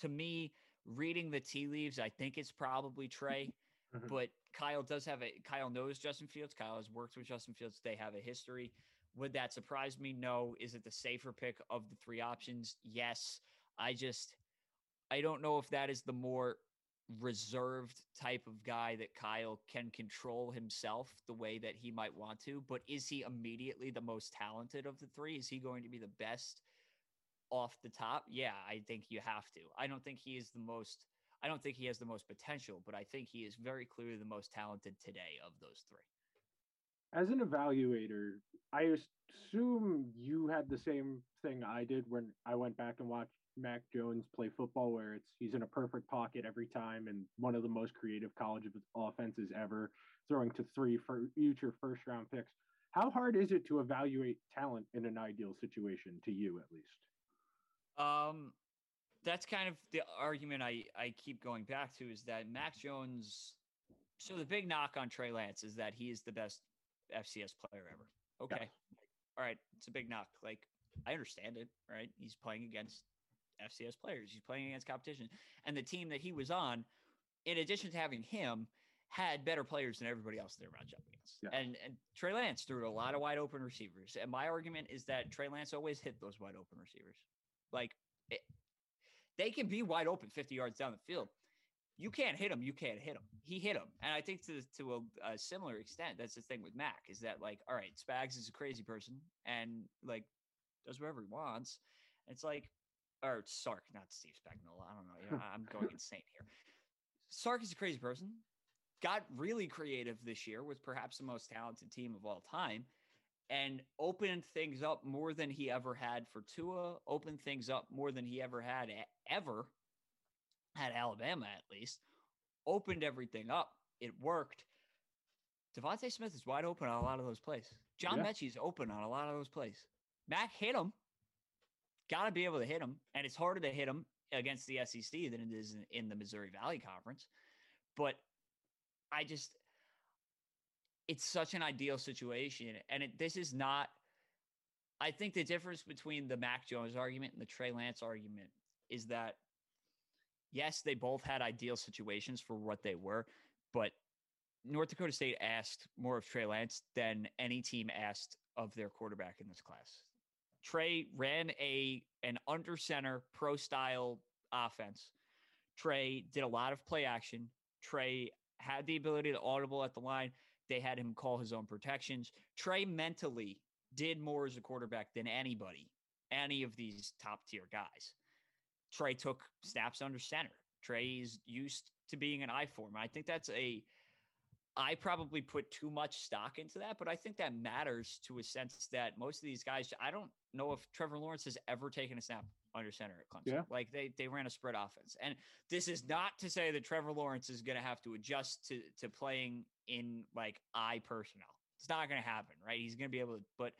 to me, reading the tea leaves, I think it's probably Trey. Mm-hmm. But Kyle does have a Kyle knows Justin Fields. Kyle has worked with Justin Fields. They have a history. Would that surprise me? No. Is it the safer pick of the three options? Yes. I just I don't know if that is the more reserved type of guy that Kyle can control himself the way that he might want to. But is he immediately the most talented of the three? Is he going to be the best off the top? Yeah, I think you have to. I don't think he is the most. I don't think he has the most potential, but I think he is very clearly the most talented today of those three. As an evaluator, I assume you had the same thing I did when I went back and watched Mac Jones play football where it's he's in a perfect pocket every time and one of the most creative college offenses ever, throwing to three for future first round picks. How hard is it to evaluate talent in an ideal situation to you at least? Um that's kind of the argument I, I keep going back to is that Mac Jones so the big knock on Trey Lance is that he is the best FCS player ever. Okay. Yeah. All right. It's a big knock. Like I understand it, right? He's playing against FCS players. He's playing against competition. And the team that he was on, in addition to having him, had better players than everybody else they were matched up against. Yeah. And, and Trey Lance threw a lot of wide open receivers. And my argument is that Trey Lance always hit those wide open receivers. Like it, they can be wide open 50 yards down the field. You can't hit him. You can't hit him. He hit him. And I think to, to a, a similar extent, that's the thing with Mac is that like, all right, Spags is a crazy person and like does whatever he wants. It's like, or Sark, not Steve Spagnuolo. I don't know. You know I'm going insane here. Sark is a crazy person. Got really creative this year with perhaps the most talented team of all time and opened things up more than he ever had for Tua, opened things up more than he ever had ever at Alabama, at least. Opened everything up. It worked. DeVonta Smith is wide open on a lot of those plays. John yeah. Metchie is open on a lot of those plays. Mac hit him got to be able to hit them. And it's harder to hit them against the SEC than it is in, in the Missouri Valley Conference. But I just, it's such an ideal situation. And it, this is not, I think the difference between the Mac Jones argument and the Trey Lance argument is that, yes, they both had ideal situations for what they were, but North Dakota State asked more of Trey Lance than any team asked of their quarterback in this class. Trey ran a an under center pro style offense. Trey did a lot of play action. Trey had the ability to audible at the line. They had him call his own protections. Trey mentally did more as a quarterback than anybody, any of these top tier guys. Trey took snaps under center. Trey is used to being an I form. I think that's a I probably put too much stock into that, but I think that matters to a sense that most of these guys, I don't know if Trevor Lawrence has ever taken a snap under center at Clemson. Yeah. Like they they ran a spread offense. And this is not to say that Trevor Lawrence is going to have to adjust to to playing in like I personnel. It's not going to happen, right? He's going to be able to but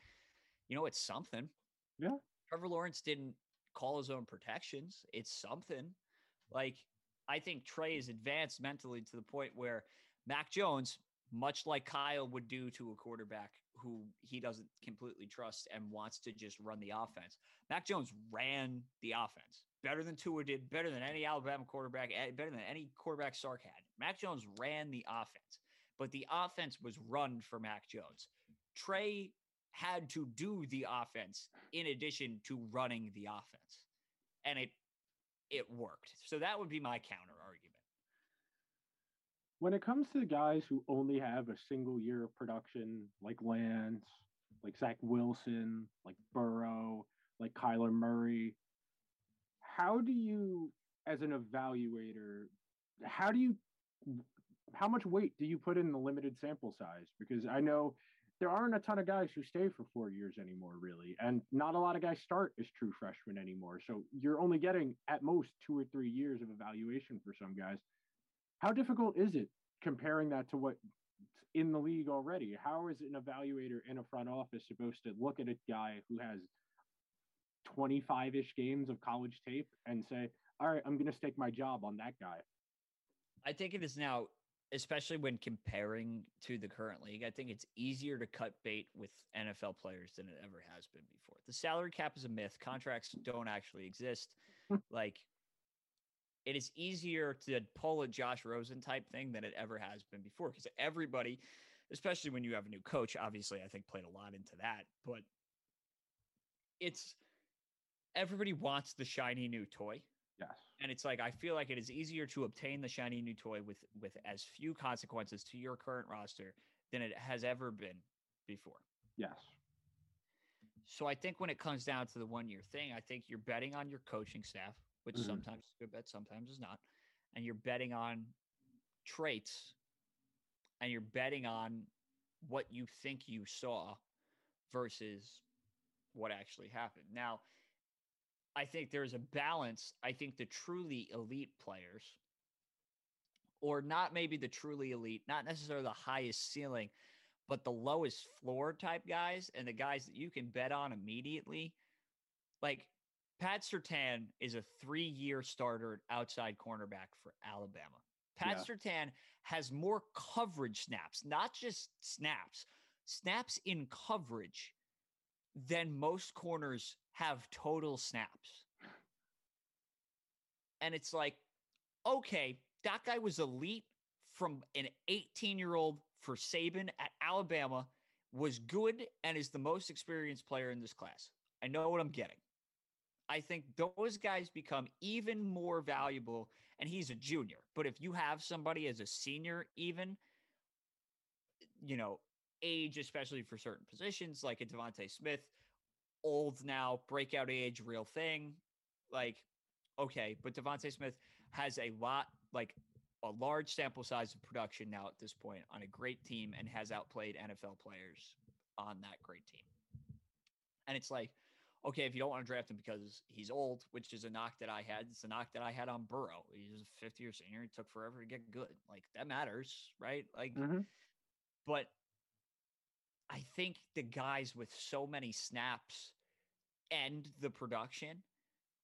you know it's something. Yeah. Trevor Lawrence didn't call his own protections. It's something. Like I think Trey is advanced mentally to the point where Mac Jones, much like Kyle would do to a quarterback who he doesn't completely trust and wants to just run the offense. Mac Jones ran the offense better than Tua did, better than any Alabama quarterback, eh, better than any quarterback Sark had. Mac Jones ran the offense, but the offense was run for Mac Jones. Trey had to do the offense in addition to running the offense, and it it worked. So that would be my counter when it comes to guys who only have a single year of production, like Lance, like Zach Wilson, like Burrow, like Kyler Murray, how do you, as an evaluator, how do you, how much weight do you put in the limited sample size? Because I know there aren't a ton of guys who stay for four years anymore, really, and not a lot of guys start as true freshmen anymore. So you're only getting at most two or three years of evaluation for some guys. How difficult is it comparing that to what in the league already? How is an evaluator in a front office supposed to look at a guy who has 25 ish games of college tape and say, all right, I'm going to stake my job on that guy? I think it is now, especially when comparing to the current league, I think it's easier to cut bait with NFL players than it ever has been before. The salary cap is a myth, contracts don't actually exist. like, it is easier to pull a Josh Rosen type thing than it ever has been before because everybody, especially when you have a new coach, obviously I think played a lot into that, but it's everybody wants the shiny new toy. Yes. And it's like I feel like it is easier to obtain the shiny new toy with with as few consequences to your current roster than it has ever been before. Yes. So I think when it comes down to the one year thing, I think you're betting on your coaching staff, which mm-hmm. sometimes is a good bet, sometimes is not. And you're betting on traits and you're betting on what you think you saw versus what actually happened. Now, I think there's a balance. I think the truly elite players, or not maybe the truly elite, not necessarily the highest ceiling, but the lowest floor type guys and the guys that you can bet on immediately, like Pat Surtain is a three year starter outside cornerback for Alabama. Pat yeah. Surtain has more coverage snaps, not just snaps, snaps in coverage than most corners have total snaps. And it's like, okay, that guy was elite from an 18 year old for Saban at Alabama, was good, and is the most experienced player in this class. I know what I'm getting. I think those guys become even more valuable. And he's a junior. But if you have somebody as a senior, even, you know, age, especially for certain positions, like a DeVonta Smith, old now, breakout age, real thing. Like, okay, but DeVonta Smith has a lot, like a large sample size of production now at this point on a great team and has outplayed NFL players on that great team. And it's like, okay, if you don't want to draft him because he's old, which is a knock that I had, it's a knock that I had on Burrow. He's a 50 year senior. It took forever to get good. Like that matters, right? Like, mm-hmm. but I think the guys with so many snaps and the production,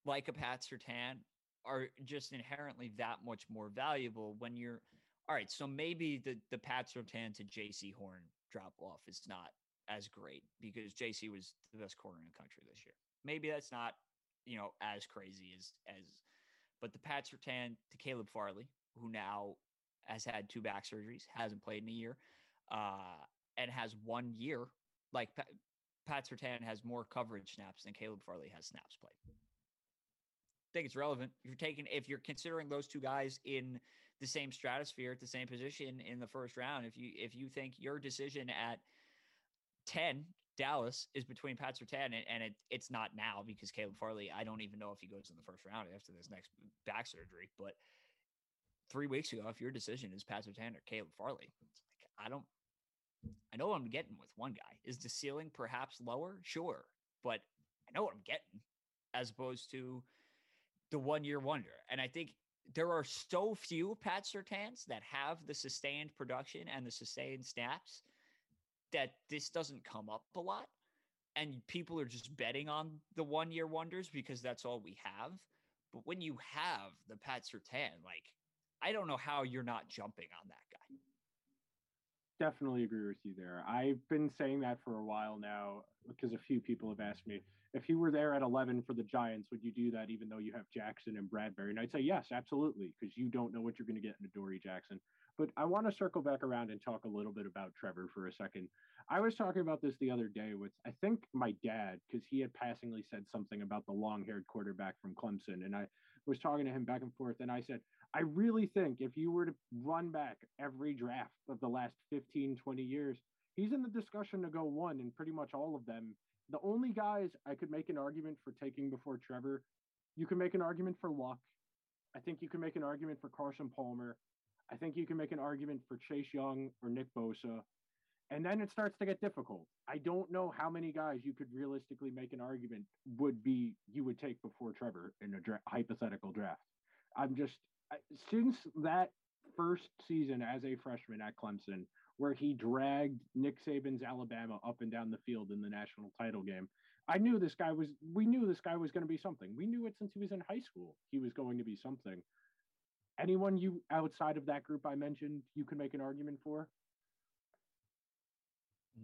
like a Pat Surtain, are just inherently that much more valuable when you're all right. So maybe the the Pat Surtain to Jaycee Horn drop off is not as great because Jaycee was the best corner in the country this year. Maybe that's not, you know, as crazy as as but the Pat Surtain to Caleb Farley, who now has had two back surgeries, hasn't played in a year, uh, and has one year. Like Pat, Pat Surtain has more coverage snaps than Caleb Farley has snaps played. I think it's relevant. If you're taking, if you're considering those two guys in the same stratosphere at the same position in the first round, if you if you think your decision at 10, Dallas, is between Pat Surtain and, and it, it's not now because Caleb Farley, I don't even know if he goes in the first round after this next back surgery. But three weeks ago, if your decision is Pat Surtain or Caleb Farley, like, I don't, I know what I'm getting with one guy. Is the ceiling perhaps lower? Sure. But I know what I'm getting as opposed to the one year wonder. And I think there are so few Pat Surtains that have the sustained production and the sustained snaps that this doesn't come up a lot and people are just betting on the one year wonders because that's all we have. But when you have the Pat Surtain, like I don't know how you're not jumping on that guy. Definitely agree with you there. I've been saying that for a while now because a few people have asked me if you were there at 11 for the Giants, would you do that even though you have Jackson and Bradberry? And I'd say yes, absolutely, because you don't know what you're going to get in Adoree' Jackson. But I want to circle back around and talk a little bit about Trevor for a second. I was talking about this the other day with, I think, my dad, because he had passingly said something about the long haired quarterback from Clemson. And I was talking to him back and forth. And I said, I really think if you were to run back every draft of the last 15, 20 years, he's in the discussion to go one in pretty much all of them. The only guys I could make an argument for taking before Trevor you can make an argument for Luck. I think you can make an argument for Carson Palmer. I think you can make an argument for Chase Young or Nick Bosa. And then it starts to get difficult. I don't know how many guys you could realistically make an argument would be you would take before Trevor in a dra- hypothetical draft. I'm just since that first season as a freshman at Clemson, where he dragged Nick Saban's Alabama up and down the field in the national title game. I knew this guy was, we knew this guy was going to be something. We knew it since he was in high school. He was going to be something. Anyone you outside of that group I mentioned, you can make an argument for?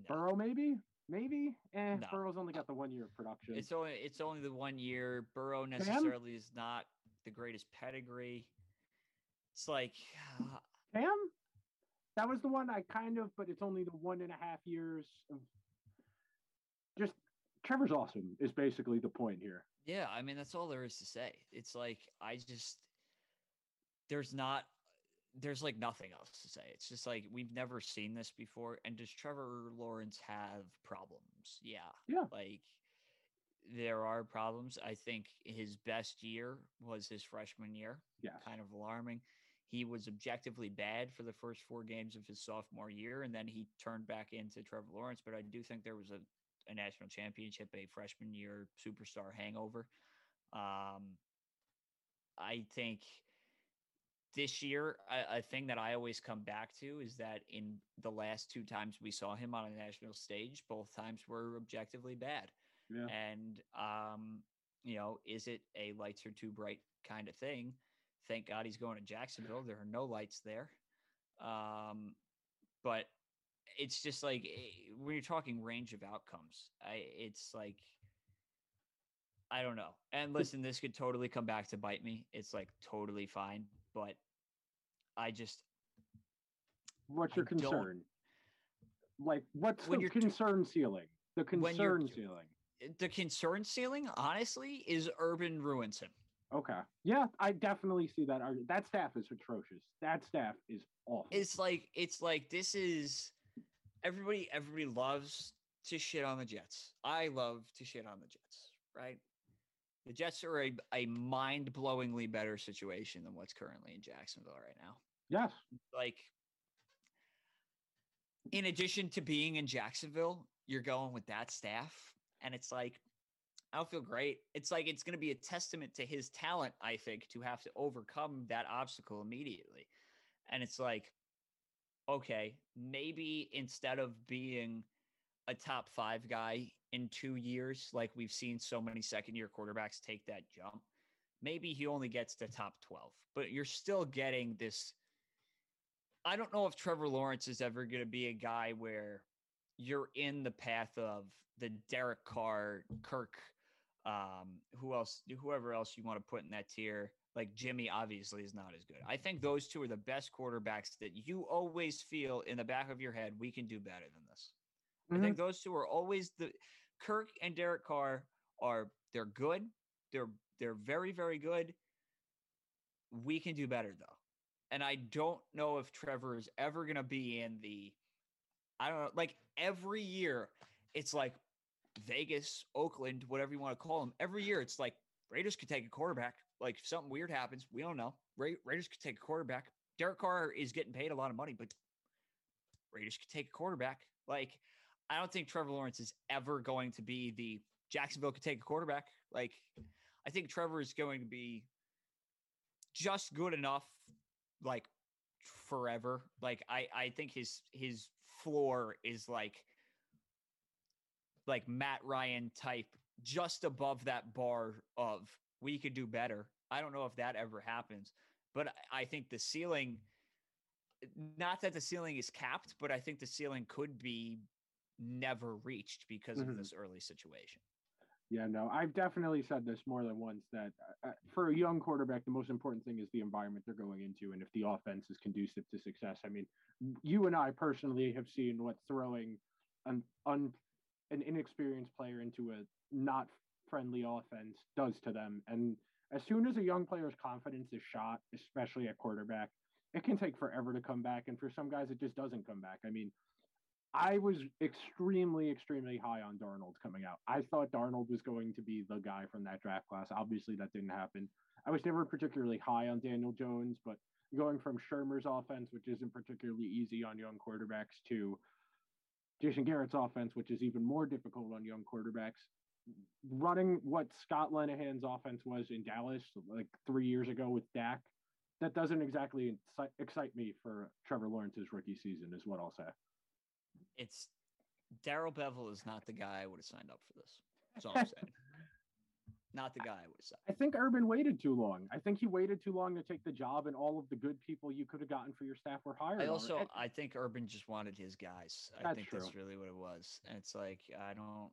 No. Burrow, maybe? Maybe. Eh, no. Burrow's only got the one year of production. It's only it's only the one year. Burrow necessarily Cam? is not the greatest pedigree. It's like Cam? That was the one I kind of, but it's only the one and a half years of just Trevor's awesome is basically the point here. Yeah, I mean that's all there is to say. It's like I just there's not there's like nothing else to say. It's just like we've never seen this before. And does Trevor Lawrence have problems? Yeah. Yeah. Like there are problems. I think his best year was his freshman year. Yeah. Kind of alarming. He was objectively bad for the first four games of his sophomore year, and then he turned back into Trevor Lawrence. But I do think there was a, a national championship, a freshman year superstar hangover. Um, I think this year, a, a, thing that I always come back to is that in the last two times we saw him on a national stage, both times were objectively bad. Yeah. And, um, you know, is it a lights are too bright kind of thing? Thank God he's going to Jacksonville. There are no lights there. Um, but it's just like eh, when you're talking range of outcomes, I, it's like, I don't know. And listen, this could totally come back to bite me. It's like totally fine but I just what's your I concern? Like, what's when the concern ceiling? The concern ceiling. The concern ceiling, honestly, is Urban ruins him. Okay. Yeah, I definitely see that. That staff is atrocious. That staff is awful. It's like it's like this is everybody everybody loves to shit on the Jets. I love to shit on the Jets, right? The Jets are a, a mind blowingly better situation than what's currently in Jacksonville right now. Yes. Like, in addition to being in Jacksonville, you're going with that staff. And it's like, I don't feel great. It's like it's going to be a testament to his talent, I think, to have to overcome that obstacle immediately. And it's like, okay, maybe instead of being a top five guy in two years, like we've seen so many second year quarterbacks take that jump. Maybe he only gets to top 12, but you're still getting this. I don't know if Trevor Lawrence is ever going to be a guy where you're in the path of the Derek Carr, Kirk, um, who else, whoever else you want to put in that tier. Like Jimmy, obviously, is not as good. I think those two are the best quarterbacks that you always feel in the back of your head. We can do better than this. Mm-hmm. I think those two are always the Kirk and Derek Carr are they're good. They're they're very very good. We can do better though. And I don't know if Trevor is ever going to be in the I don't know like every year it's like Vegas, Oakland, whatever you want to call them. Every year it's like Raiders could take a quarterback. Like if something weird happens, we don't know. Ra- Raiders could take a quarterback. Derek Carr is getting paid a lot of money, but Raiders could take a quarterback. Like I don't think Trevor Lawrence is ever going to be the Jacksonville could take a quarterback. Like, I think Trevor is going to be just good enough, like forever. Like, I I think his his floor is like like Matt Ryan type, just above that bar of we could do better. I don't know if that ever happens, but I think the ceiling. Not that the ceiling is capped, but I think the ceiling could be never reached because mm-hmm. of this early situation. Yeah, no, I've definitely said this more than once that uh, uh, for a young quarterback, the most important thing is the environment they're going into and if the offense is conducive to success. I mean, you and I personally have seen what throwing an un, an inexperienced player into a not friendly offense does to them. And as soon as a young player's confidence is shot, especially at quarterback, it can take forever to come back. And for some guys, it just doesn't come back. I mean, I was extremely, extremely high on Darnold coming out. I thought Darnold was going to be the guy from that draft class. Obviously, that didn't happen. I was never particularly high on Daniel Jones, but going from Shurmur's offense, which isn't particularly easy on young quarterbacks, to Jason Garrett's offense, which is even more difficult on young quarterbacks, running what Scott Linehan's offense was in Dallas like three years ago with Dak, that doesn't exactly excite me for Trevor Lawrence's rookie season, is what I'll say. It's Darrell Bevell is not the guy I would have signed up for this. That's all I'm saying. not the guy I would have signed. I think Urban waited too long. I think he waited too long to take the job, and all of the good people you could have gotten for your staff were hired. I also, I think Urban just wanted his guys. I think true. that's really what it was. And it's like I don't.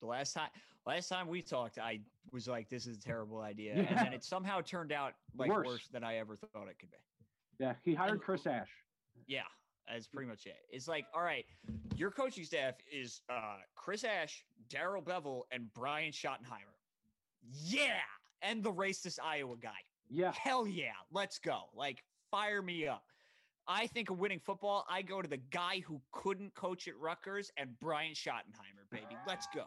The last time, last time we talked, I was like, "This is a terrible idea," yeah. and then it somehow turned out like worse. worse. than I ever thought it could be. Yeah, he hired and, Chris Ash. Yeah, that's pretty much it. It's like, all right, your coaching staff is uh, Chris Ash, Darrell Bevell, and Brian Schottenheimer. Yeah, and the racist Iowa guy. Yeah, hell yeah, let's go. Like, fire me up. I think of winning football. I go to the guy who couldn't coach at Rutgers and Brian Schottenheimer, baby. Let's go.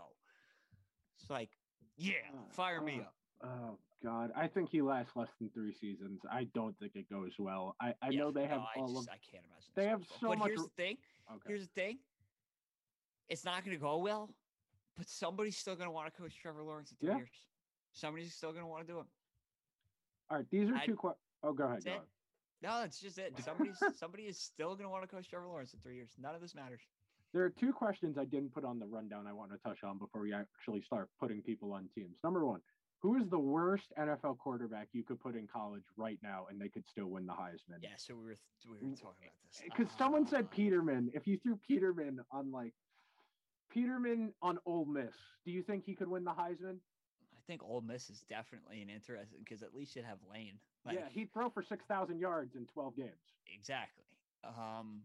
It's like, yeah, uh, fire uh, me up. Oh God, I think he lasts less than three seasons. I don't think it goes well. I, I yeah, know they have no, all just, of. I can't imagine. They have so but much. Here's the thing. Okay. Here's the thing. It's not going to go well, but somebody's still going to want to coach Trevor Lawrence in two yeah. years. Somebody's still going to want to do it. All right, these are I, two. Qu- oh, go ahead. Go ahead. No, that's just it. Somebody's somebody is still going to want to coach Trevor Lawrence in three years. None of this matters. There are two questions I didn't put on the rundown I want to touch on before we actually start putting people on teams. Number one, who is the worst NFL quarterback you could put in college right now and they could still win the Heisman? Yeah, so we were we were talking about this because uh, someone said Peterman. If you threw Peterman on like Peterman on Ole Miss, do you think he could win the Heisman? I think Ole Miss is definitely an interesting because at least you'd have Lane. Like, yeah, he'd throw for six thousand yards in twelve games. Exactly. Um,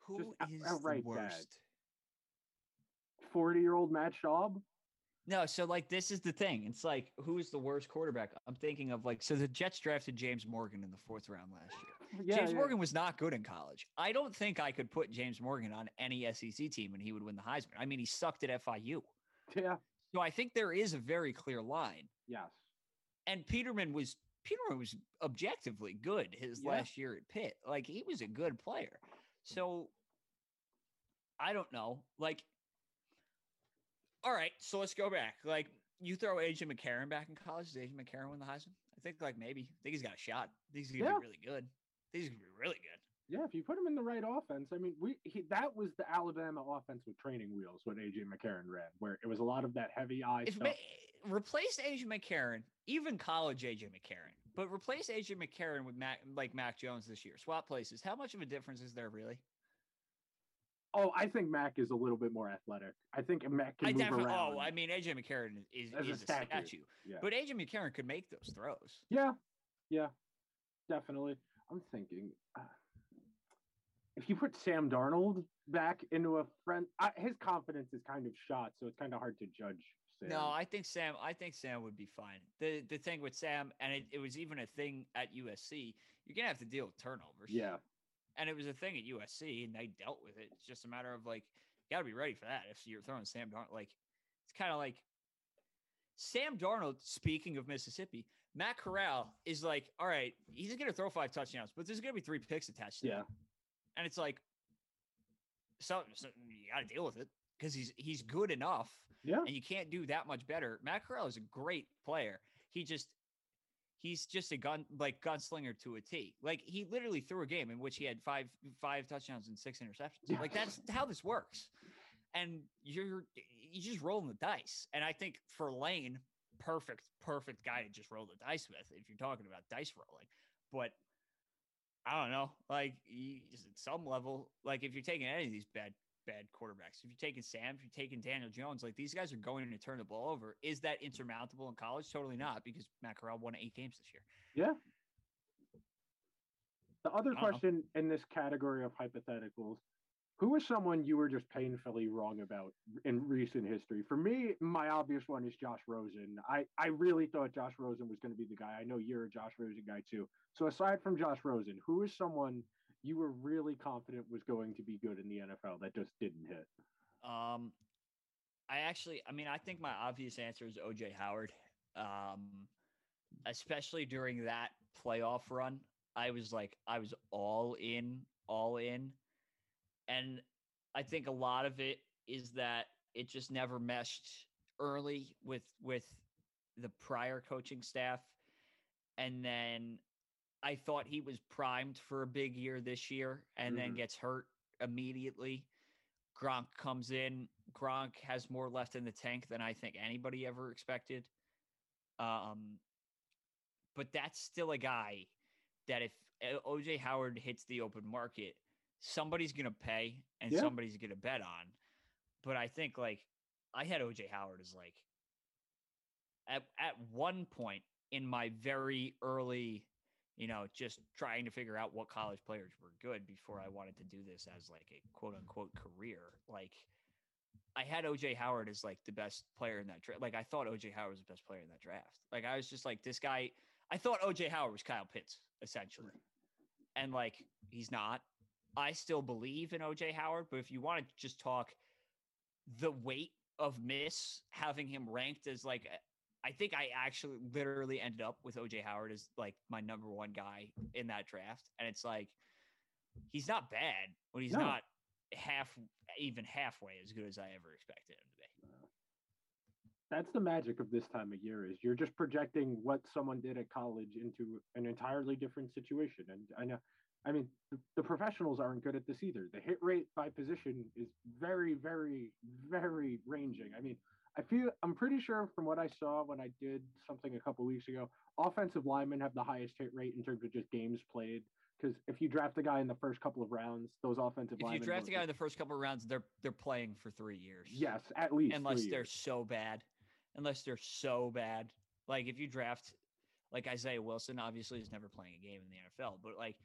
who Just is the worst? Forty-year-old Matt Schaub. No, so like this is the thing. It's like who's the worst quarterback? I'm thinking of like so the Jets drafted James Morgan in the fourth round last year. Yeah, James yeah. Morgan was not good in college. I don't think I could put James Morgan on any SEC team and he would win the Heisman. I mean, he sucked at FIU. Yeah. So I think there is a very clear line. Yes. And Peterman was Peterman was objectively good his yeah. last year at Pitt. Like he was a good player. So I don't know. Like all right, so let's go back. Like you throw AJ McCarron back in college. Does AJ McCarron win the Heisman? I think like maybe. I think he's got a shot. I think he's gonna yeah. be really good. I think he's gonna be really good. Yeah, if you put him in the right offense, I mean, we he, that was the Alabama offense with training wheels when AJ McCarron ran, where it was a lot of that heavy eye if stuff. Ma- replace AJ McCarron, even college AJ McCarron, but replace AJ McCarron with Mac, like Mac Jones this year. Swap places. How much of a difference is there really? Oh, I think Mac is a little bit more athletic. I think Mac can I move oh, around. Oh, I mean AJ McCarron is, is a, statue, statue. Yeah. but AJ McCarron could make those throws. Yeah, yeah, definitely. I'm thinking uh, if you put Sam Darnold back into a friend, uh, his confidence is kind of shot, so it's kind of hard to judge. Sam. No, I think Sam. I think Sam would be fine. the The thing with Sam, and it, it was even a thing at USC. You're gonna have to deal with turnovers. Yeah, and it was a thing at USC, and they dealt with it. It's just a matter of like, you got to be ready for that. If you're throwing Sam Darnold, like, it's kind of like Sam Darnold. Speaking of Mississippi, Matt Corral is like, all right, he's going to throw five touchdowns, but there's going to be three picks attached to yeah. Him. And it's like, so, so you got to deal with it because he's he's good enough. Yeah. And you can't do that much better. Matt Corral is a great player. He just he's just a gun like gunslinger to a T. Like he literally threw a game in which he had five five touchdowns and six interceptions. Like that's how this works. And you're you just rolling the dice. And I think for Lane, perfect, perfect guy to just roll the dice with if you're talking about dice rolling. But I don't know, like you, just at some level, like if you're taking any of these bad bad quarterbacks. If you're taking Sam, if you're taking Daniel Jones, like these guys are going to turn the ball over. Is that insurmountable in college? Totally not, because Matt Corral won eight games this year. Yeah. The other question know. in this category of hypotheticals who is someone you were just painfully wrong about in recent history? For me, my obvious one is Josh Rosen. I, I really thought Josh Rosen was going to be the guy. I know you're a Josh Rosen guy too. So aside from Josh Rosen, who is someone you were really confident was going to be good in the NFL that just didn't hit? Um, I actually, I mean, I think my obvious answer is OJ Howard. Um, especially during that playoff run, I was like, I was all in, all in. And I think a lot of it is that it just never meshed early with with the prior coaching staff. And then I thought he was primed for a big year this year and mm-hmm. then gets hurt immediately. Gronk comes in. Gronk has more left in the tank than I think anybody ever expected. Um, but that's still a guy that if uh, OJ Howard hits the open market, somebody's going to pay and yeah. somebody's going to bet on. But I think like I had OJ Howard as like at at one point in my very early, you know, just trying to figure out what college players were good before I mm-hmm. wanted to do this as like a quote unquote career. Like I had OJ Howard as like the best player in that draft. Like I thought OJ Howard was the best player in that draft. Like I was just like this guy. I thought OJ Howard was Kyle Pitts essentially, and like he's not. I still believe in OJ Howard, but if you want to just talk the weight of miss having him ranked as like I think I actually literally ended up with OJ Howard as like my number one guy in that draft. And it's like he's not bad, but he's no. not half even halfway as good as I ever expected him to be. That's the magic of this time of year is you're just projecting what someone did at college into an entirely different situation. And I know I mean, the, the, professionals aren't good at this either. The hit rate by position is very, very, very ranging. I mean, I feel I'm pretty sure from what I saw when I did something a couple weeks ago, offensive linemen have the highest hit rate in terms of just games played. Because if you draft a guy in the first couple of rounds, those offensive if linemen. If you draft a guy in the first couple of rounds, they're they're playing for three years. Yes, at least. Unless they're years. so bad, unless they're so bad. Like if you draft, like Isaiah Wilson, obviously is never playing a game in the NFL, but like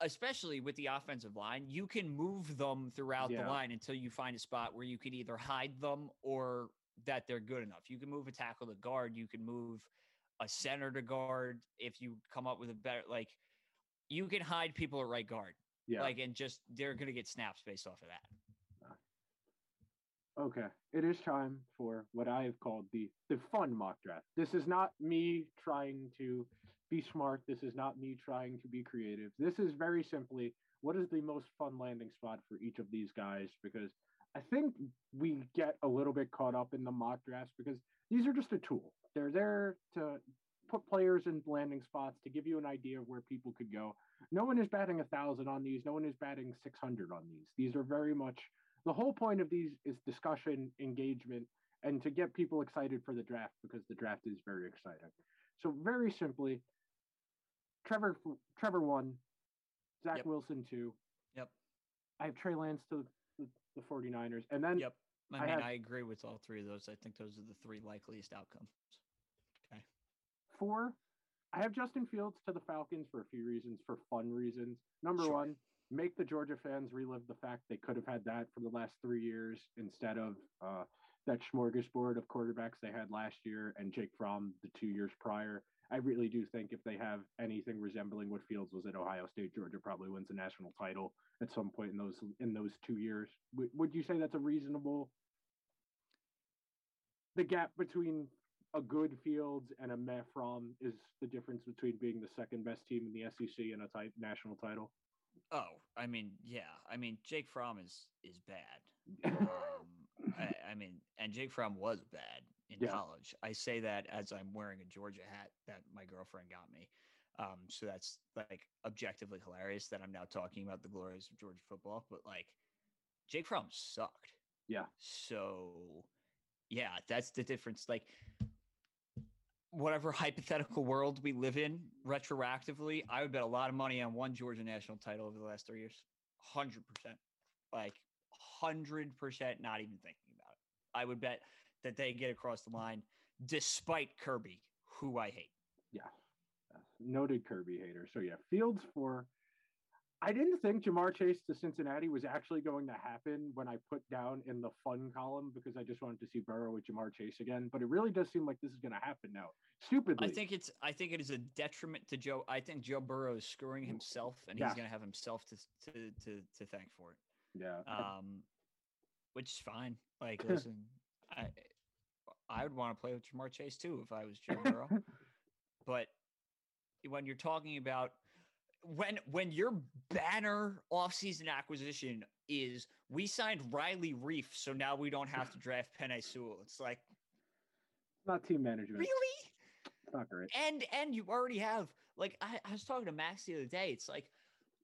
especially with the offensive line, you can move them throughout yeah. the line until you find a spot where you can either hide them or that they're good enough. You can move a tackle to guard, you can move a center to guard if you come up with a better like you can hide people at right guard. Yeah. Like and just they're gonna get snaps based off of that. Ah. Okay, it is time for what I have called the the fun mock draft. This is not me trying to be smart. This is not me trying to be creative. This is very simply what is the most fun landing spot for each of these guys because I think we get a little bit caught up in the mock drafts because these are just a tool. They're there to put players in landing spots to give you an idea of where people could go. No one is batting a thousand on these. No one is batting 600 on these. These are very much the whole point of these is discussion, engagement, and to get people excited for the draft because the draft is very exciting. So very simply, Trevor Trevor one, Zach yep. Wilson two. Yep. I have Trey Lance to the, the 49ers. And then Yep. I, I mean, have, I agree with all three of those. I think those are the three likeliest outcomes. Okay. Four, I have Justin Fields to the Falcons for a few reasons, for fun reasons. Number sure. one, make the Georgia fans relive the fact they could have had that for the last three years instead of uh, that smorgasbord of quarterbacks they had last year and Jake Fromm the two years prior. I really do think if they have anything resembling what Fields was at Ohio State, Georgia probably wins a national title at some point in those in those two years. W- would you say that's a reasonable? The gap between a good Fields and a meh Fromm is the difference between being the second best team in the SEC and a type national title. Oh, I mean, yeah. I mean, Jake Fromm is is bad. um, I, I, mean, and Jake Fromm was bad in yeah. college. I say that as I'm wearing a Georgia hat that my girlfriend got me. Um, so that's like objectively hilarious that I'm now talking about the glories of Georgia football. But like, Jake Fromm sucked. Yeah. So, yeah, that's the difference. Like, whatever hypothetical world we live in retroactively, I would bet a lot of money on one Georgia national title over the last three years. 100%. Like, 100% not even thinking about it. I would bet that they get across the line despite Kirby, who I hate. Yeah. Noted Kirby hater. So, yeah, Fields for I didn't think Ja'Marr Chase to Cincinnati was actually going to happen when I put down in the fun column because I just wanted to see Burrow with Ja'Marr Chase again. But it really does seem like this is going to happen now. Stupidly, I think it's. I think it is a detriment to Joe. I think Joe Burrow is screwing himself, and Yeah. he's going to have himself to to to to thank for it. Yeah. Um, which is fine. Like, listen, I I would want to play with Ja'Marr Chase too if I was Joe Burrow. but when you're talking about when when your banner offseason acquisition is we signed Riley Reiff, so now we don't have to draft Penei Sewell. It's like not team management. really, It's not great. and and you already have like I, I was talking to Max the other day. It's like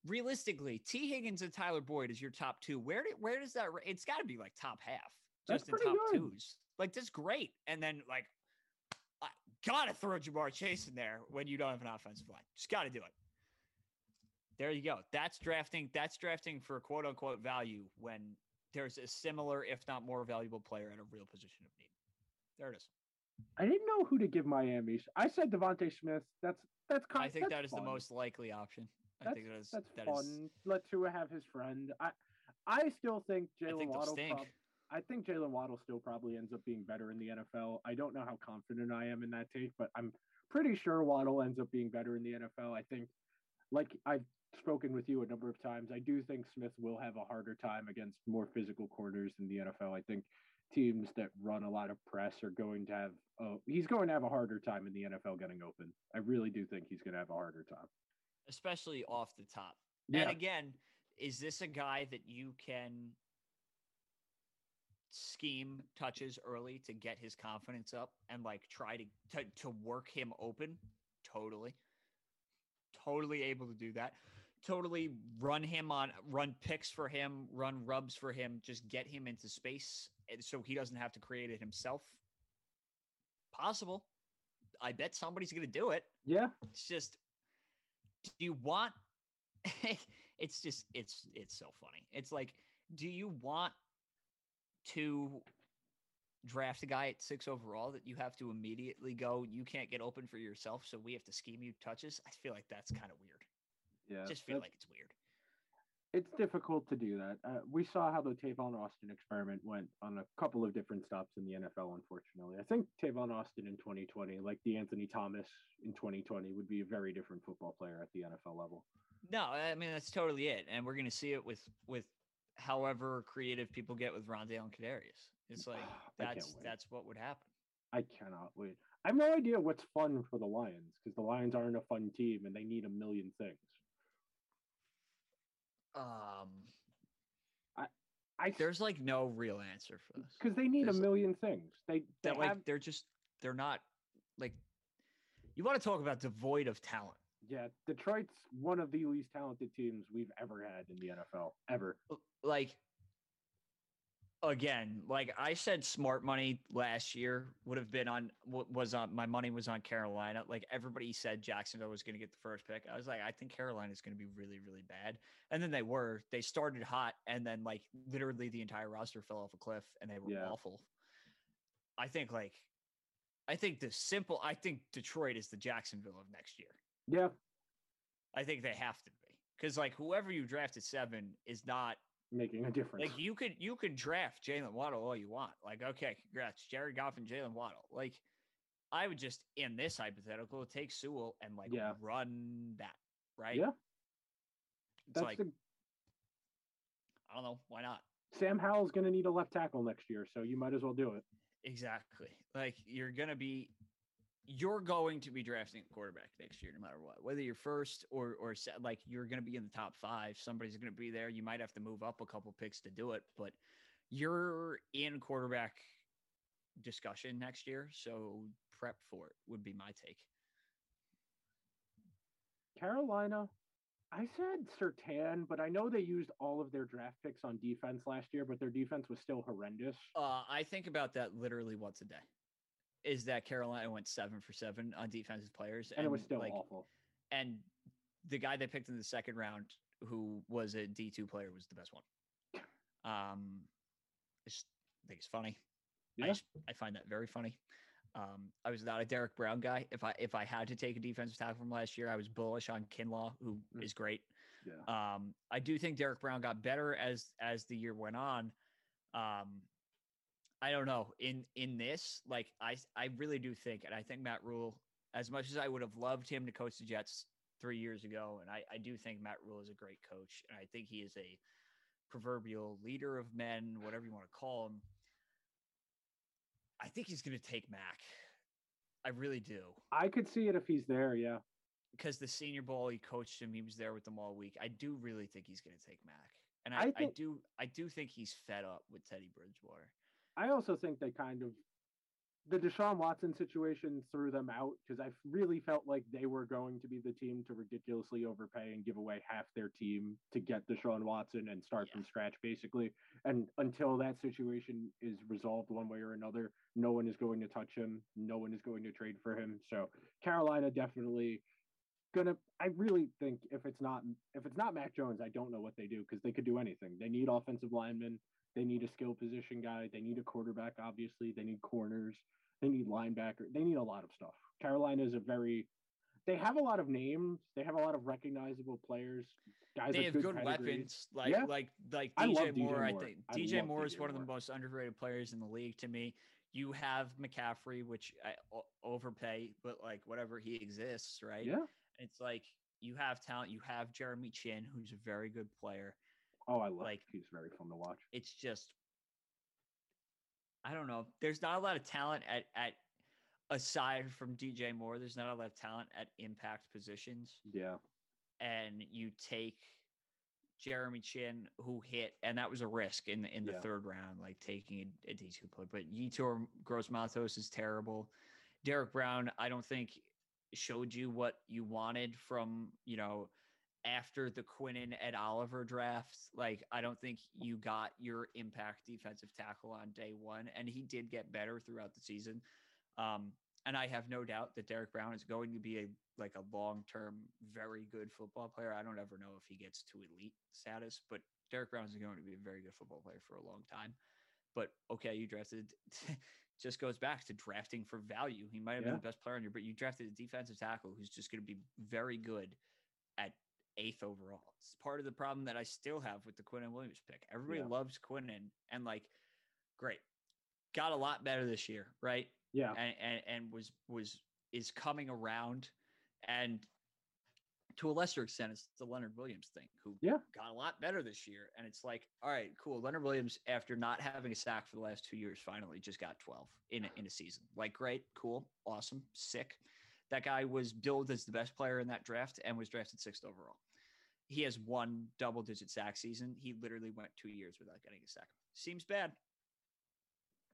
realistically, Tee Higgins and Tyler Boyd is your top two. Where did where does that? It's got to be like top half, just in top good. twos. Like that's great. And then like, I gotta throw Ja'Marr Chase in there when you don't have an offensive line. Just gotta do it. There you go. That's drafting. That's drafting for quote unquote value when there's a similar, if not more valuable player at a real position of need. There it is. I didn't know who to give Miami. I said DeVonta Smith. That's that's kind. I think that's fun. the most likely option. I That's, think that is that's that fun. is- Let Tua have his friend. I I still think I Jaylen Waddle. stink. prob- I think Jaylen Waddle still probably ends up being better in the NFL. I don't know how confident I am in that take, but I'm pretty sure Waddle ends up being better in the NFL. I think, like I've spoken with you a number of times, I do think Smith will have a harder time against more physical corners in the NFL. I think teams that run a lot of press are going to have. Oh, he's going to have a harder time in the NFL getting open. I really do think he's going to have a harder time. especially off the top. Yeah. And again, is this a guy that you can scheme touches early to get his confidence up and like try to to, to work him open? Totally. Totally able to do that. Totally run him on run picks for him, run rubs for him, just get him into space so he doesn't have to create it himself. Possible. I bet somebody's going to do it. Yeah. It's just do you want it's just it's it's so funny. It's like do you want to draft a guy at 6 overall that you have to immediately go you can't get open for yourself so we have to scheme you touches? I feel like that's kind of weird. Yeah. just feel like it's weird. it's difficult to do that. Uh, we saw how the Tavon Austin experiment went on a couple of different stops in the NFL. Unfortunately, I think Tavon Austin in 2020, like the Anthony Thomas in 2020, would be a very different football player at the NFL level. No, I mean that's totally it, and we're gonna see it with with however creative people get with Rondale and Kadarius. It's like that's that's what would happen. I cannot wait. I have no idea what's fun for the Lions because the Lions aren't a fun team and they need a million things. Um, I I there's like no real answer for this. because they need a there's- million things. They they that like they're just they're not like you want to talk about devoid of talent yeah. Detroit's one of the least talented teams we've ever had in the NFL ever. Like again like i said smart money last year would have been on wa- was on my money was on carolina like everybody said jacksonville was going to get the first pick i was like i think carolina is going to be really really bad and then they were they started hot and then like literally the entire roster fell off a cliff and they were Yeah. awful i think like i think the simple i think detroit is the jacksonville of next year Yeah, I think they have to be because like whoever you draft at seven is not making a difference. like you could you could draft Jaylen Waddle all you want. Like okay, congrats, Jared Goff and Jaylen Waddle. Like I would just in this hypothetical take Sewell and like Yeah. run that right. yeah, it's that's like the I don't know why not. Sam Howell's going to need a left tackle next year, so you might as well do it. Exactly. Like you're gonna be you're going to be drafting a quarterback next year, no matter what. Whether you're first or or like you're going to be in the top five. Somebody's going to be there. You might have to move up a couple picks to do it, but you're in quarterback discussion next year. So prep for it would be my take. Carolina, I said Surtain, but I know they used all of their draft picks on defense last year, but their defense was still horrendous. Uh, I think about that literally once a day. Is that Carolina went seven for seven on defensive players, And it was still like, awful. and the guy they picked in the second round, who was a D two player, was the best one. Um, I just think it's funny. I, just, I find that very funny. Um, I was not a Derrick Brown guy. If I if I had to take a defensive tackle from last year, I was bullish on Kinlaw, who is Mm. great. Yeah. Um, I do think Derrick Brown got better as as the year went on. Um, I don't know in in this like I I really do think, and I think Matt Rhule, as much as I would have loved him to coach the Jets three years ago, and I I do think Matt Rhule is a great coach, and I think he is a proverbial leader of men, whatever you want to call him. I think he's going to take Mac. I really do. I could see it if he's there. Yeah. Because the Senior Bowl, he coached him. He was there with them all week. I do really think he's going to take Mac, and I, I I, do I do think he's fed up with Teddy Bridgewater. I also think they kind of the Deshaun Watson situation threw them out because I really felt like they were going to be the team to ridiculously overpay and give away half their team to get Deshaun Watson and start Yeah. from scratch, basically. And until that situation is resolved one way or another, no one is going to touch him. No one is going to trade for him. So Carolina definitely gonna. I really think if it's not if it's not Mac Jones, I don't know what they do because they could do anything. They need offensive linemen. They need a skill position guy. They need a quarterback, obviously. They need corners. They need linebacker. They need a lot of stuff. Carolina is a very they have a lot of names. They have a lot of recognizable players. Guys they have good, good weapons, like Yeah. like like DJ DJ Moore. I think I DJ Moore is one of the most underrated players in the league to me. You have McCaffrey, which I overpay, but like whatever he exists, right? Yeah. It's like you have talent. You have Jeremy Chinn, who's a very good player. Oh, I love. Like- he's very fun to watch. It's just, I don't know. There's not a lot of talent at at aside from DJ Moore. There's not a lot of talent at impact positions. Yeah. and you take Jeremy Chinn, who hit, and that was a risk in the in the Yeah. third round, like taking a, a D two player. But Yetur Gross Matos is terrible. Derrick Brown, I don't think showed you what you wanted from you know after the Quinnen Ed Oliver drafts. Like I don't think you got your impact defensive tackle on day one, and he did get better throughout the season. Um, and I have no doubt that Derrick Brown is going to be a like a long term, very good football player. I don't ever know if he gets to elite status, but Derrick Brown is going to be a very good football player for a long time. But okay, you drafted just goes back to drafting for value. He might have Yeah. been the best player on your, but you drafted a defensive tackle who's just going to be very good eighth overall. It's part of the problem that I still have with the Quinnen Williams pick. Everybody Yeah. loves Quinnen and like, great, got a lot better this year, right? Yeah. and, and and was was is coming around and to a lesser extent it's the leonard williams thing who Yeah. got a lot better this year and it's like all right cool leonard williams after not having a sack for the last two years finally just got 12 in a, in a season like great cool awesome sick that guy was billed as the best player in that draft and was drafted sixth overall he has one double digit sack season he literally went two years without getting a sack seems bad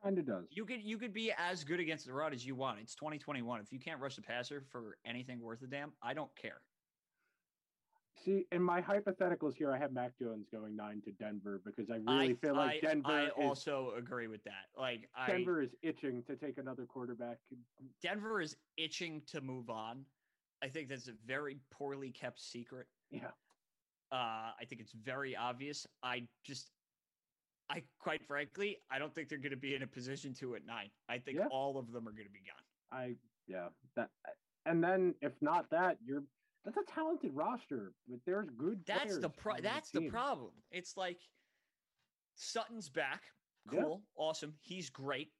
Kind of does. you could you could be as good against the run as you want. It's 2021. If you can't rush the passer for anything worth a damn, I don't care. See, in my hypotheticals here, I have Mac Jones going nine to Denver because I really I, feel like I, Denver I is also agree with that. Like I Denver is itching to take another quarterback. Denver is itching to move on. I think that's a very poorly kept secret. Yeah. Uh, I think it's very obvious. I just, I quite frankly, I don't think they're going to be in a position to at nine. I think Yeah. all of them are going to be gone. I yeah that and then if not that, you're that's a talented roster, but there's good. That's the pro- that's the team. problem. It's like Sutton's back. Yeah. Cool. Awesome. He's great.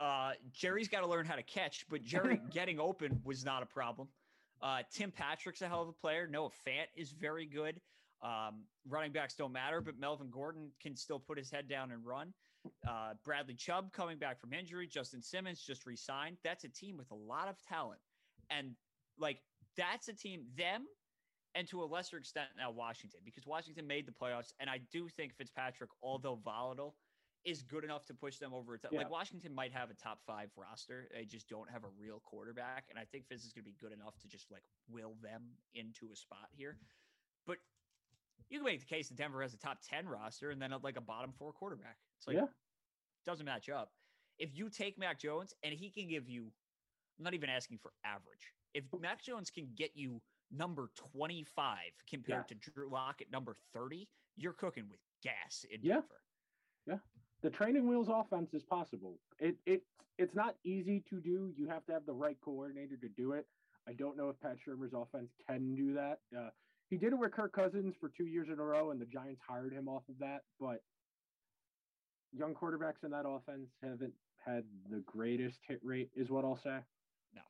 Uh Jerry's got to learn how to catch, but Jerry getting open was not a problem. Uh Tim Patrick's a hell of a player. Noah Fant is very good. Um, running backs don't matter, but Melvin Gordon can still put his head down and run. Uh, Bradley Chubb coming back from injury. Justin Simmons just re-signed. That's a team with a lot of talent, and like that's a team. Them and to a lesser extent now Washington, because Washington made the playoffs, and I do think Fitzpatrick, although volatile, is good enough to push them over. Yeah. Like Washington might have a top five roster, they just don't have a real quarterback, and I think Fitz is going to be good enough to just like will them into a spot here. You can make the case that Denver has a top ten roster and then like a bottom four quarterback. It's like yeah, doesn't match up. If you take Mac Jones and he can give you, I'm not even asking for average. If Mac Jones can get you number 25 compared to Drew Lock at number 30, you're cooking with gas in Yeah. Denver. Yeah. The training wheels offense is possible. It it it's not easy to do. You have to have the right coordinator to do it. I don't know if Pat Shurmur's offense can do that. Uh, he did it with Kirk Cousins for two years in a row, and the Giants hired him off of that. But young quarterbacks in that offense haven't had the greatest hit rate, is what I'll say. No.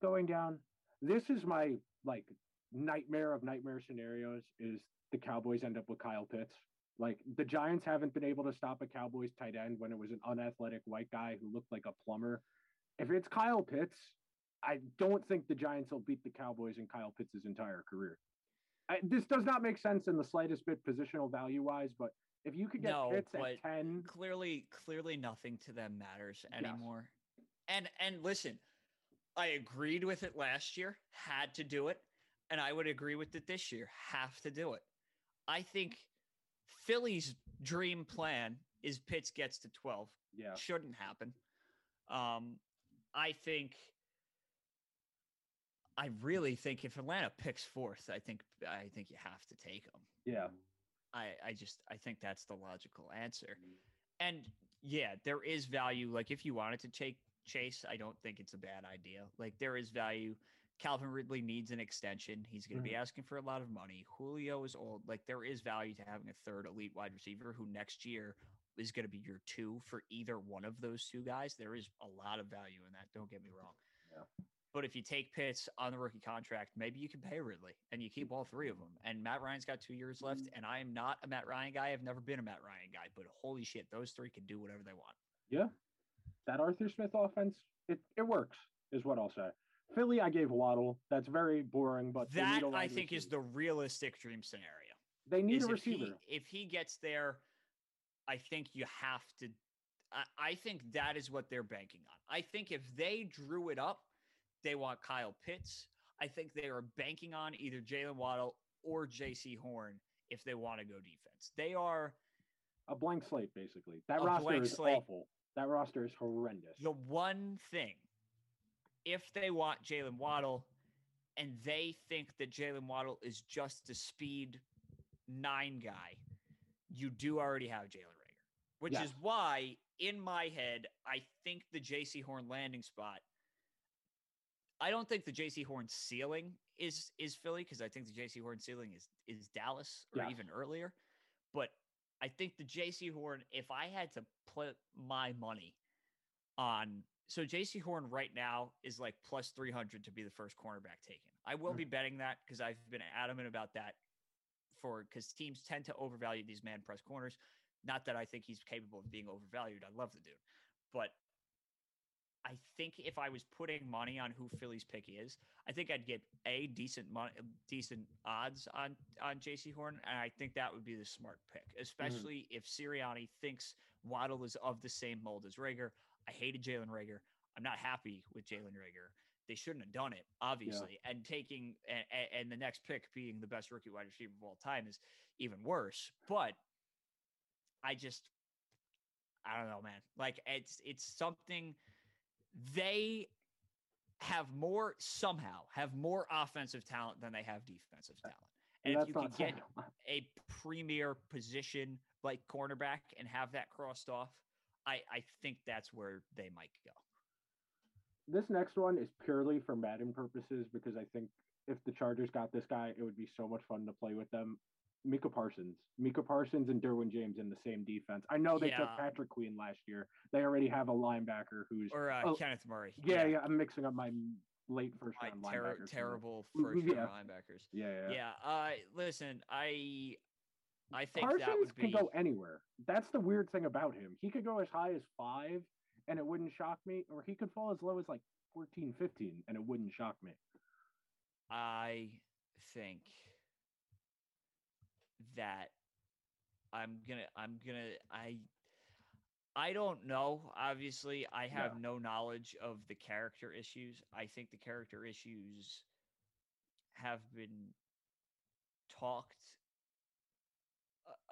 Going down. This is my like nightmare of nightmare scenarios is the Cowboys end up with Kyle Pitts. Like the Giants haven't been able to stop a Cowboys tight end when it was an unathletic white guy who looked like a plumber. If it's Kyle Pitts, I don't think the Giants will beat the Cowboys in Kyle Pitts' entire career. I, this does not make sense in the slightest bit positional value wise, but if you could get No, at 10, clearly clearly nothing to them matters Yes. anymore. And and listen, I agreed with it last year, had to do it, and I would agree with it this year, have to do it. I think Philly's dream plan is Pitts gets to 12. yeah, Shouldn't happen. Um I think I really think if Atlanta picks fourth, I think I think you have to take them. yeah, I, I just I think that's the logical answer. And yeah, there is value. Like if you wanted to take Chase, I don't think it's a bad idea. Like there is value. Calvin Ridley needs an extension. He's going to be mm-hmm. asking for a lot of money. Julio is old. Like there is value to having a third elite wide receiver who next year is going to be your two for either one of those two guys. There is a lot of value in that. Don't get me wrong. Yeah. But if you take Pitts on the rookie contract, maybe you can pay Ridley and you keep all three of them. And Matt Ryan's got two years left. Mm-hmm. And I am not a Matt Ryan guy. I've never been a Matt Ryan guy, but holy shit, those three can do whatever they want. yeah. That Arthur Smith offense, it, it works, is what I'll say. Philly, I gave Waddle. That's very boring, but that I a I wide think is the realistic dream scenario. they need a if he, receiver. if he gets there, I think you have to. I, I think that is what they're banking on. I think if they drew it up, they want Kyle Pitts. I think they are banking on either Jaylen Waddle or Jaycee Horn if they want to go defense. They are A blank slate, basically. That roster is slate. awful. That roster is horrendous. the one thing. If they want Jaylen Waddle, and they think that Jaylen Waddle is just a speed nine guy, you do already have Jalen Reagor, which Yes. is why in my head I think the Jaycee Horn landing spot. I don't think the Jaycee Horn ceiling is is Philly because I think the Jaycee Horn ceiling is is Dallas or even earlier, but I think the Jaycee Horn. If I had to put my money on, so Jaycee Horn right now is like plus three hundred to be the first cornerback taken. I will Mhm. be betting that because I've been adamant about that for because teams tend to overvalue these man press corners. Not that I think he's capable of being overvalued. I love the dude, but I think if I was putting money on who Philly's pick is, I think I'd get a decent money, decent odds on on Jaycee Horn, and I think that would be the smart pick, mm-hmm. especially if Sirianni thinks Waddle is of the same mold as Reagor. I hated Jalen Reagor. I'm not happy with Jalen Reagor. They shouldn't have done it, obviously. And taking and, and the next pick being the best rookie wide receiver of all time is even worse. But I just, I don't know, man. Like it's it's something they have more somehow have more offensive talent than they have defensive talent. And if you can get a premier position like cornerback and have that crossed off, I, I think that's where they might go. this next one is purely for Madden purposes because I think if the Chargers got this guy, it would be so much fun to play with them. Micah Parsons, Micah Parsons, and Derwin James in the same defense. I know they took Patrick Queen last year. They already have a linebacker who's Or uh, Oh, Kenneth Murray. yeah, yeah. I'm mixing up my late first My round ter- linebackers. terrible Mm, first yeah. round linebackers. Yeah, yeah. Yeah. Uh, listen, I I think that Parsons would be can go anywhere. That's the weird thing about him. He could go as high as five, and it wouldn't shock me, or he could fall as low as like 14, 15, and it wouldn't shock me. I think that I'm gonna I'm gonna I I don't know. Obviously, I have Yeah. no knowledge of the character issues. I think the character issues have been talked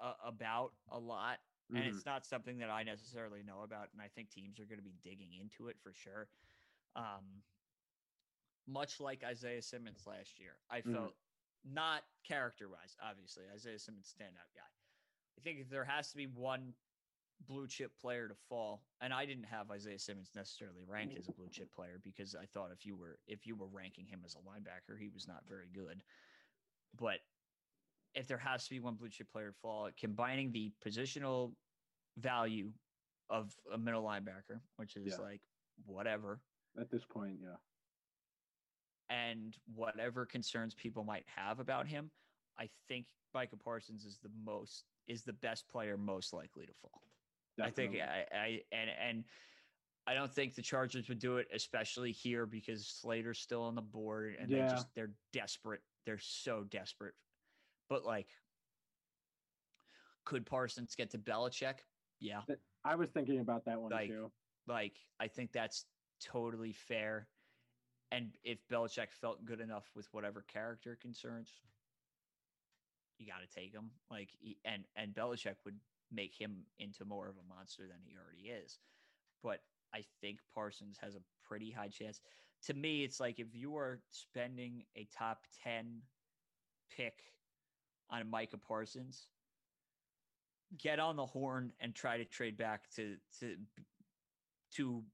a- about a lot and Mhm. it's not something that I necessarily know about, and I think teams are going to be digging into it for sure. Um, much like Isaiah Simmons last year, I Mhm. felt not character wise, obviously, Isaiah Simmons standout guy. I think there has to be one blue chip player to fall, and I didn't have Isaiah Simmons necessarily ranked as a blue chip player because I thought if you were if you were ranking him as a linebacker, he was not very good. but if there has to be one blue chip player to fall, combining the positional value of a middle linebacker, which is Yeah. like whatever, At this point, yeah. And whatever concerns people might have about him, I think Micah Parsons is the most is the best player most likely to fall. I think. I, I and and I don't think the Chargers would do it, especially here because Slater's still on the board and Yeah. they just they're desperate. They're so desperate. But like, could Parsons get to Belichick? Yeah, I was thinking about that one like- too. like I think that's totally fair. And if Belichick felt good enough with whatever character concerns, you got to take him. Like, he- and and Belichick would make him into more of a monster than he already is. But I think Parsons has a pretty high chance. To me, it's like if you are spending a top ten pick on Micah Parsons, get on the horn and try to trade back to to to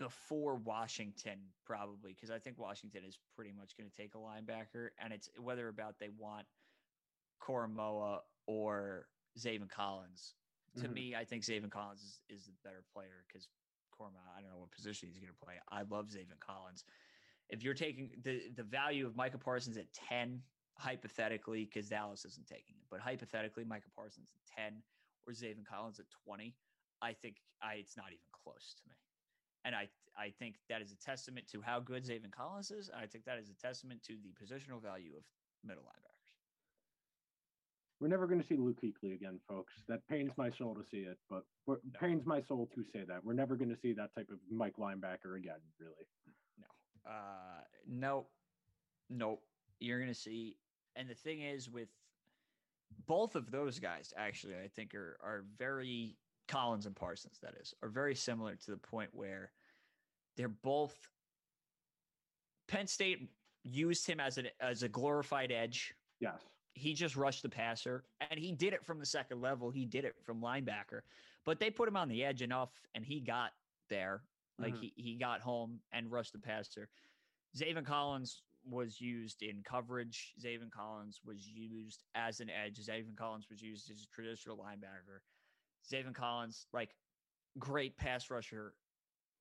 before Washington, probably, because I think Washington is pretty much going to take a linebacker, and it's whether about they want Koramoah or Zaven Collins. To Mhm. me, I think Zaven Collins is, is the better player because Koramoah, I don't know what position he's going to play. I love Zaven Collins. If you're taking the the value of Micah Parsons at ten, hypothetically, because Dallas isn't taking it, but hypothetically, Micah Parsons at ten or Zaven Collins at twenty, I think I it's not even close to me. And I I think that is a testament to how good Zaven Collins is. I think that is a testament to the positional value of middle linebackers. We're never going to see Luke Kuechly again, folks. That pains my soul to see it, but No. pains my soul to say that we're never going to see that type of Mike linebacker again. Really, No. Uh no. Nope. You're gonna see and the thing is with both of those guys actually I think are are very Collins and Parsons, that is, are very similar to the point where they're both Penn State used him as an as a glorified edge. yes, He just rushed the passer and he did it from the second level. He did it from linebacker, but they put him on the edge enough and he got there. Like Mhm. he, he got home and rushed the passer. Zaven Collins was used in coverage. Zaven Collins was used as an edge. Zaven Collins was used as a traditional linebacker. Zaven Collins, like great pass rusher,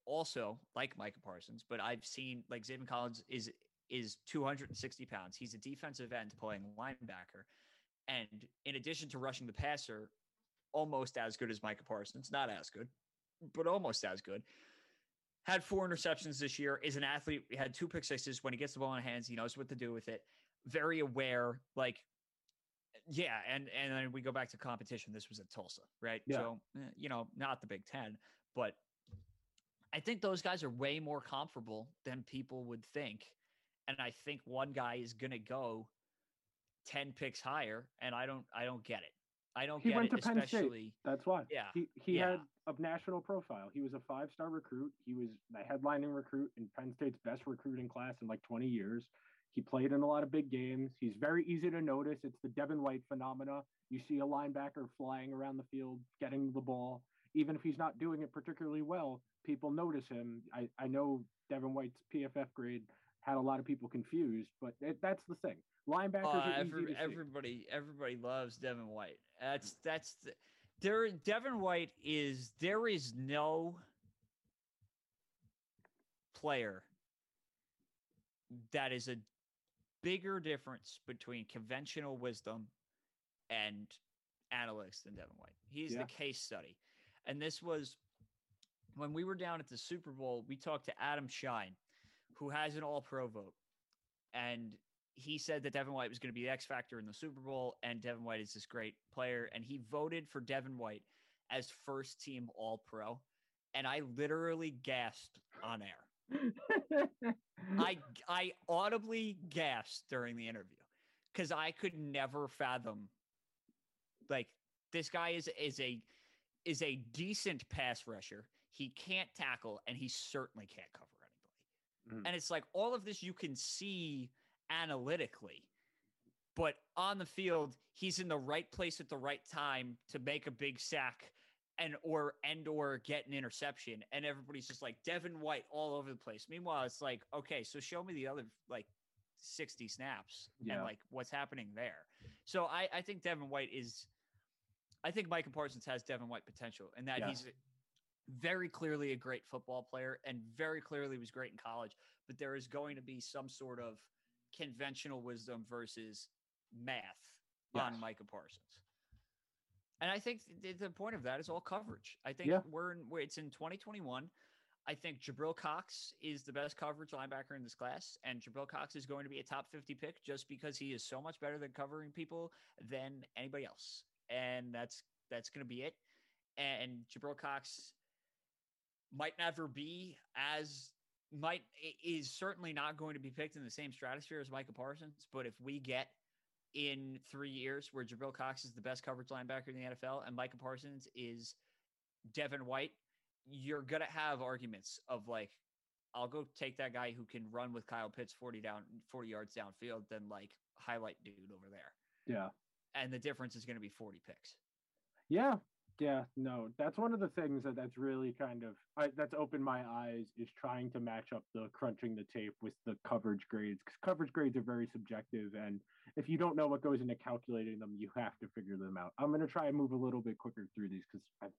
also like Micah Parsons, but I've seen like Zaven Collins is is 260 pounds. He's a defensive end playing linebacker. And in addition to rushing the passer, almost as good as Micah Parsons, not as good, but almost as good. Had four interceptions this year, is an athlete, had two pick sixes. When he gets the ball in hands, he knows what to do with it. Very aware, like yeah, and and then we go back to competition. This was at Tulsa, right? Yeah. So eh, you know, not the Big Ten, but I think those guys are way more comparable than people would think. And I think one guy is gonna go 10 picks higher, and I don't I don't get it. I don't He get went it, to Penn State. that's why. Yeah, he he yeah. had a national profile. He was a five star recruit. He was the headlining recruit in Penn State's best recruiting class in like 20 years. He played in a lot of big games. He's very easy to notice. It's the Devin White phenomena. You see a linebacker flying around the field, getting the ball. Even if he's not doing it particularly well, people notice him. I, I know Devin White's PFF grade had a lot of people confused, but it, that's the thing. Linebackers Uh, are easy every, to see. everybody everybody loves Devin White. That's that's the, there. Devin White is there is no player that is a bigger difference between conventional wisdom and analytics than Devin White. He's Yeah. the case study, and this was when we were down at the Super Bowl. We talked to Adam Schein, who has an All Pro vote, and he said that Devin White was going to be the X factor in the Super Bowl, and Devin White is this great player, and he voted for Devin White as first team All Pro, and I literally gasped on air. I I audibly gasped during the interview because I could never fathom like this guy is is a is a decent pass rusher. He can't tackle and he certainly can't cover anybody. Mhm. And it's like all of this you can see analytically. But on the field, he's in the right place at the right time to make a big sack and or and or get an interception and everybody's just like Devin White all over the place. Meanwhile, it's like, okay, so show me the other like 60 snaps Yeah. and like what's happening there. So I, I think Devin White is I think Micah Parsons has Devin White potential and that Yes. he's very clearly a great football player and very clearly was great in college, but there is going to be some sort of conventional wisdom versus math on. Micah Parsons. And I think th- the point of that is all coverage. I think Yeah. we're in, we're- it's in 2021. I think Jabril Cox is the best coverage linebacker in this class, and Jabril Cox is going to be a top 50 pick just because he is so much better than covering people than anybody else. And that's that's going to be it. And Jabril Cox might never be as might is certainly not going to be picked in the same stratosphere as Micah Parsons. But if we get in three years where Jabril Cox is the best coverage linebacker in the NFL and Micah Parsons is Devin White, you're gonna have arguments of like, I'll go take that guy who can run with Kyle Pitts 40 down 40 yards downfield than like highlight dude over there. Yeah. And the difference is gonna be 40 picks. Yeah. Yeah. No, that's one of the things that that's really kind of I, that's opened my eyes is trying to match up the crunching the tape with the coverage grades because coverage grades are very subjective, and if you don't know what goes into calculating them, you have to figure them out. I'm gonna try and move a little bit quicker through these because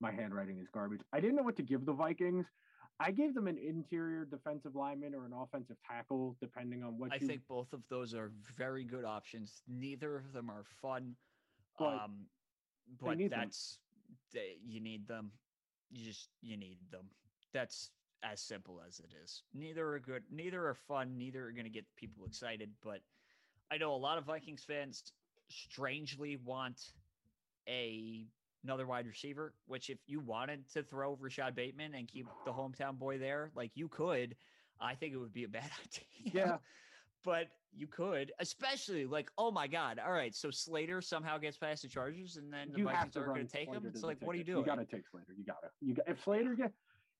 my handwriting is garbage. I didn't know what to give the Vikings. I gave them an interior defensive lineman or an offensive tackle, depending on what I you think both of those are very good options. Neither of them are fun. But um, but that's they- you need them. You just you need them. That's as simple as it is. Neither are good. Neither are fun. Neither are going to get people excited. But I know a lot of Vikings fans strangely want a another wide receiver. Which if you wanted to throw Rashod Bateman and keep the hometown boy there, like you could. I think it would be a bad idea yeah. But you could, especially like, oh my god, all right, so Slater somehow gets past the Chargers, and then the you Vikings aren't going to take him. It's to like, what are you doing? You got to take Slater. You got to. You got if Slater get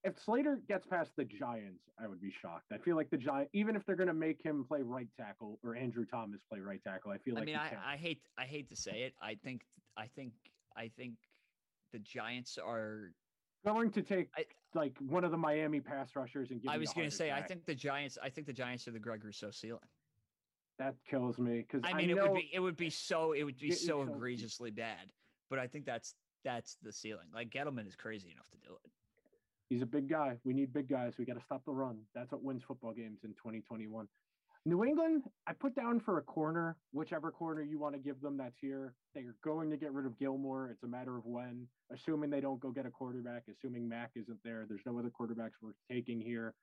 if Slater gets past the Giants, I would be shocked. I feel like the Giant, even if they're going to make him play right tackle or Andrew Thomas play right tackle, I feel like I mean, I. I hate, I hate to say it. I think, I think, I think the Giants are. going to take I- like one of the Miami pass rushers and give. I was going to 100 say, I think the Giants. I think the Giants are the Greg Rousseau ceiling. That kills me because I mean, it know, would be, it would be so, it would be so egregiously bad. But I think that's that's the ceiling. Like Gettleman is crazy enough to do it. He's a big guy. We need big guys. We got to stop the run. That's what wins football games in 2021. New England, I put down for a corner, whichever corner you want to give them that's here. They're going to get rid of Gilmore. It's a matter of when, assuming they don't go get a quarterback, assuming Mac isn't there. There's no other quarterbacks worth taking here.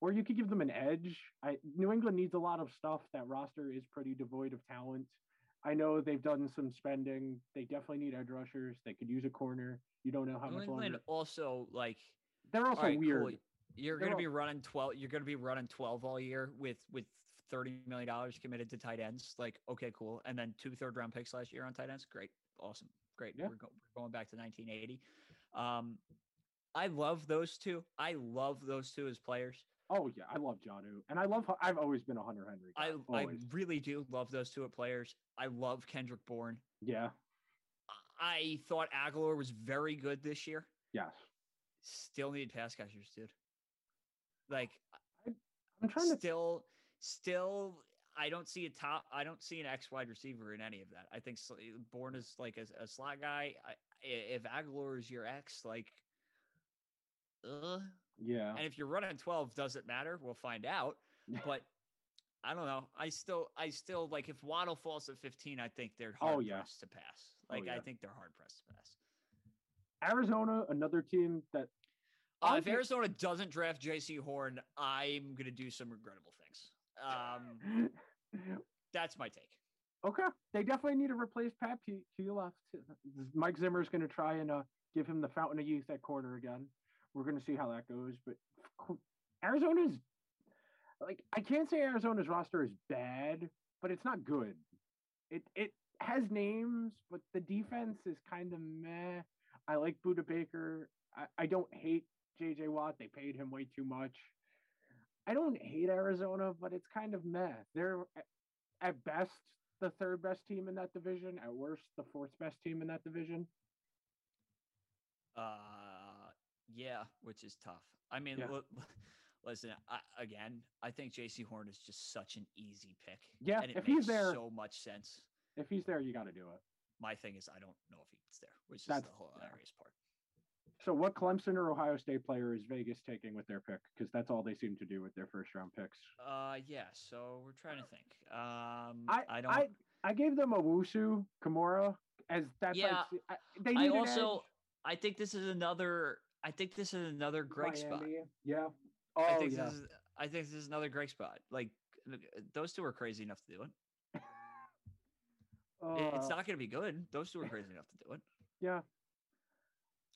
Or you could give them an edge. I, New England needs a lot of stuff. That roster is pretty devoid of talent. I know they've done some spending. They definitely need edge rushers. They could use a corner. You don't know how New much England longer. also like They're also right, weird. cool. You're going to be running 12 you're going to be running 12 all year with with 30 million dollars committed to tight ends. Like okay, cool. And then two third round picks last year on tight ends. Great. Awesome. Great. Yeah. We're, go- we're going back to 1980. Um I love those two. I love those two as players. Oh yeah, I love Jonnu, and I love. I've always been a Hunter Henry. Guy, I I really do love those two at players. I love Kendrick Bourne. yeah. I thought Agholor was very good this year. Yes. Still need pass catchers, dude. Like I'm trying to. still still I don't see a top I don't see an X wide receiver in any of that. I think Bourne is like a, a slot guy. I, i- if Agholor is your X, like uh, yeah. and if you're running 12 doesn't matter, we'll find out. But I don't know. I still I still like if Waddle falls at 15, I think they're Oh, hard yeah. pressed to pass. Oh, Like I think they're hard pressed to pass. Arizona, another team that. Uh, if Arizona doesn't draft Jaycee Horn, I'm gonna do some regrettable things. Um, that's my take. okay, they definitely need to replace Pat P- Pula. Mike Zimmer is going to try and uh, give him the fountain of youth at corner again. We're going to see how that goes, but Arizona's like I can't say Arizona's roster is bad, but it's not good. It it has names, but the defense is kind of meh. I like Budda Baker. I, I don't hate JJ Watt. They paid him way too much. I don't hate Arizona, but it's kind of meh. They're at best the third best team in that division, at worst the fourth best team in that division. Uh, yeah, which is tough. I mean, Yeah. look, Listen, I, again, I think Jaycee Horn is just such an easy pick. Yeah, and it if makes he's there- so much sense. If he's there, you got to do it. My thing is, I don't know if he's there, which is That's- the yeah. hilarious part. So, what Clemson or Ohio State player is Vegas taking with their pick? Because that's all they seem to do with their first round picks. Uh, yeah. So we're trying to think. Um, I I don't. I, I gave them a Wusu Kimura as that's Yeah, like I, they need an also edge. I think this is another I think this is another great spot. Yeah. Oh I think yeah. this is I think this is another great spot. Like uh, those two are crazy enough to do it. It- it's Uh, not going to be good. Those two are crazy enough to do it. Yeah.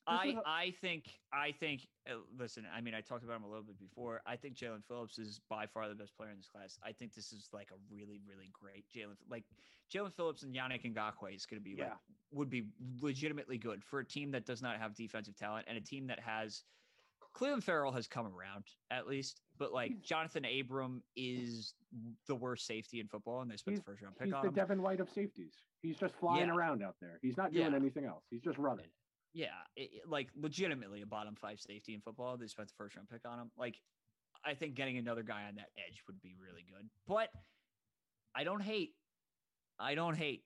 I I think I think uh, listen. I mean, I talked about him a little bit before. I think Jaelan Phillips is by far the best player in this class. I think this is like a really really great Jalen. Like Jaelan Phillips and Yannick Ngakoue is going to be like Yeah. would be legitimately good for a team that does not have defensive talent and a team that has Clelin Ferrell has come around at least, but like Jonathan Abram is the worst safety in football, and they spent the first round pick He's on the him. Devin White of safeties. He's just flying Yeah. around out there. He's not doing Yeah. anything else. He's just running. Yeah, it, it- like legitimately a bottom five safety in football. They spent the first round pick on him. Like, I think getting another guy on that edge would be really good. But I don't hate, I don't hate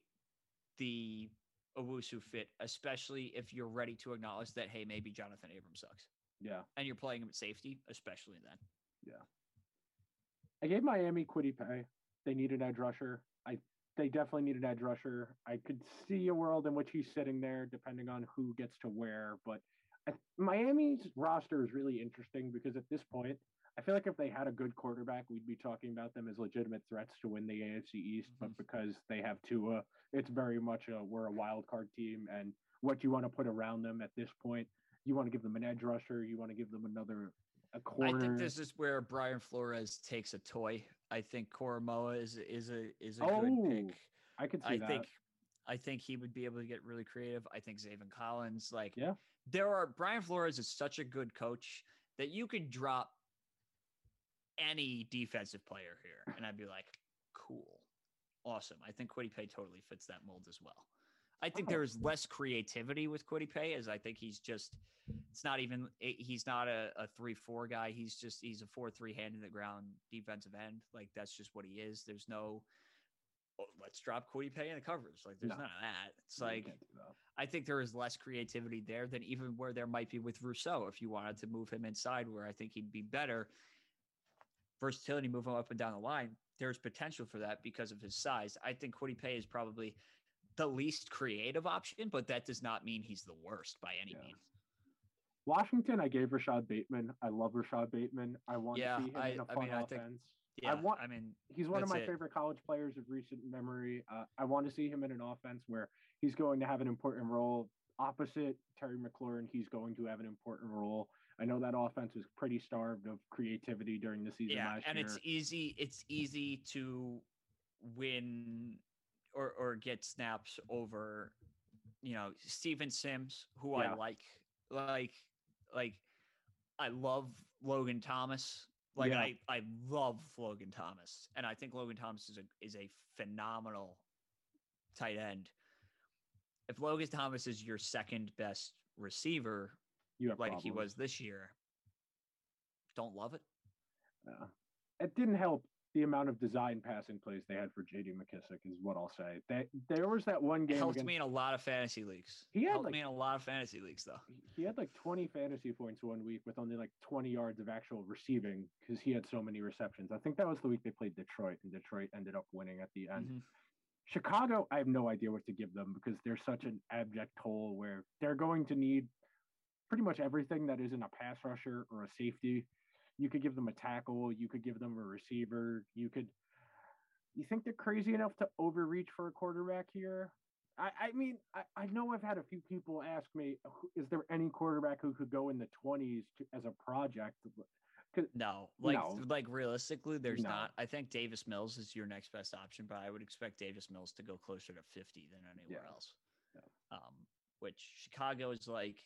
the Owusu fit, especially if you're ready to acknowledge that hey, maybe Jonathan Abrams sucks, Yeah. and you're playing him at safety, especially then. Yeah, I gave Miami Kwity Paye. They needed edge rusher. They definitely need an edge rusher. I could see a world in which he's sitting there, depending on who gets to where. But I, Miami's roster is really interesting because at this point, I feel like if they had a good quarterback, we'd be talking about them as legitimate threats to win the AFC East. But Mhm. because they have Tua, it's very much a we're a wild card team, and what you want to put around them at this point, you want to give them an edge rusher, you want to give them another a. I think this is where Brian Flores takes a toy. I think Koramoah is is a is a good Oh, pick. I could see I that. think I think he would be able to get really creative. I think Zaven Collins, like Yeah. there are Brian Flores is such a good coach that you could drop any defensive player here, and I'd be like, cool, awesome. I think Kwity Paye totally fits that mold as well. I think Oh. there is less creativity with Kwity Paye, as I think he's just it's not even eh, he's not a, a three four guy. He's just he's a four three hand in the ground defensive end. Like that's just what he is. There's no oh, let's drop Kwity Paye in the coverage. Like there's No. none of that. It's You like can't do that. I think there is less creativity there than even where there might be with Rousseau if you wanted to move him inside, where I think he'd be better. Versatility, move him up and down the line. There's potential for that because of his size. I think Kwity Paye is probably the least creative option, but that does not mean he's the worst by any Yeah. means. Washington, I gave Rashod Bateman. I love Rashod Bateman. I want Yeah, to see him I- in a I fun mean, I think- Yeah, I, want- mean, He's one of my it. favorite college players of recent memory. Uh, I want to see him in an offense where he's going to have an important role. Opposite Terry McLaurin, he's going to have an important role. I know that offense was pretty starved of creativity during the season yeah, last and year. it's easy. It's easy to win or or get snaps over, you know, Steven Sims, who Yeah. I like, like, like, I love Logan Thomas. Like Yeah. I, I love Logan Thomas, and I think Logan Thomas is a is a phenomenal tight end. If Logan Thomas is your second best receiver, you like he was this year, don't love it. Yeah. It didn't help the amount of design passing plays they had for J.D. McKissick, is what I'll say. They, there was that one game helped against, me in a lot of fantasy leagues. He had, helped like- me in a lot of fantasy leagues though. he had like 20 fantasy points one week with only like 20 yards of actual receiving because he had so many receptions. I think that was the week they played Detroit, and Detroit ended up winning at the end. Mhm. Chicago, I have no idea what to give them because they're such an abject hole where they're going to need pretty much everything that isn't a pass rusher or a safety. You could give them a tackle, you could give them a receiver, you could. You think they're crazy enough to overreach for a quarterback here? I, I mean, I, I know I've had a few people ask me, is there any quarterback who could go in the 20s to, as a project? No, like No. like realistically, there's No. not. I think Davis Mills is your next best option, but I would expect Davis Mills to go closer to 50 than anywhere Yeah. else. Yeah. Um, which Chicago is like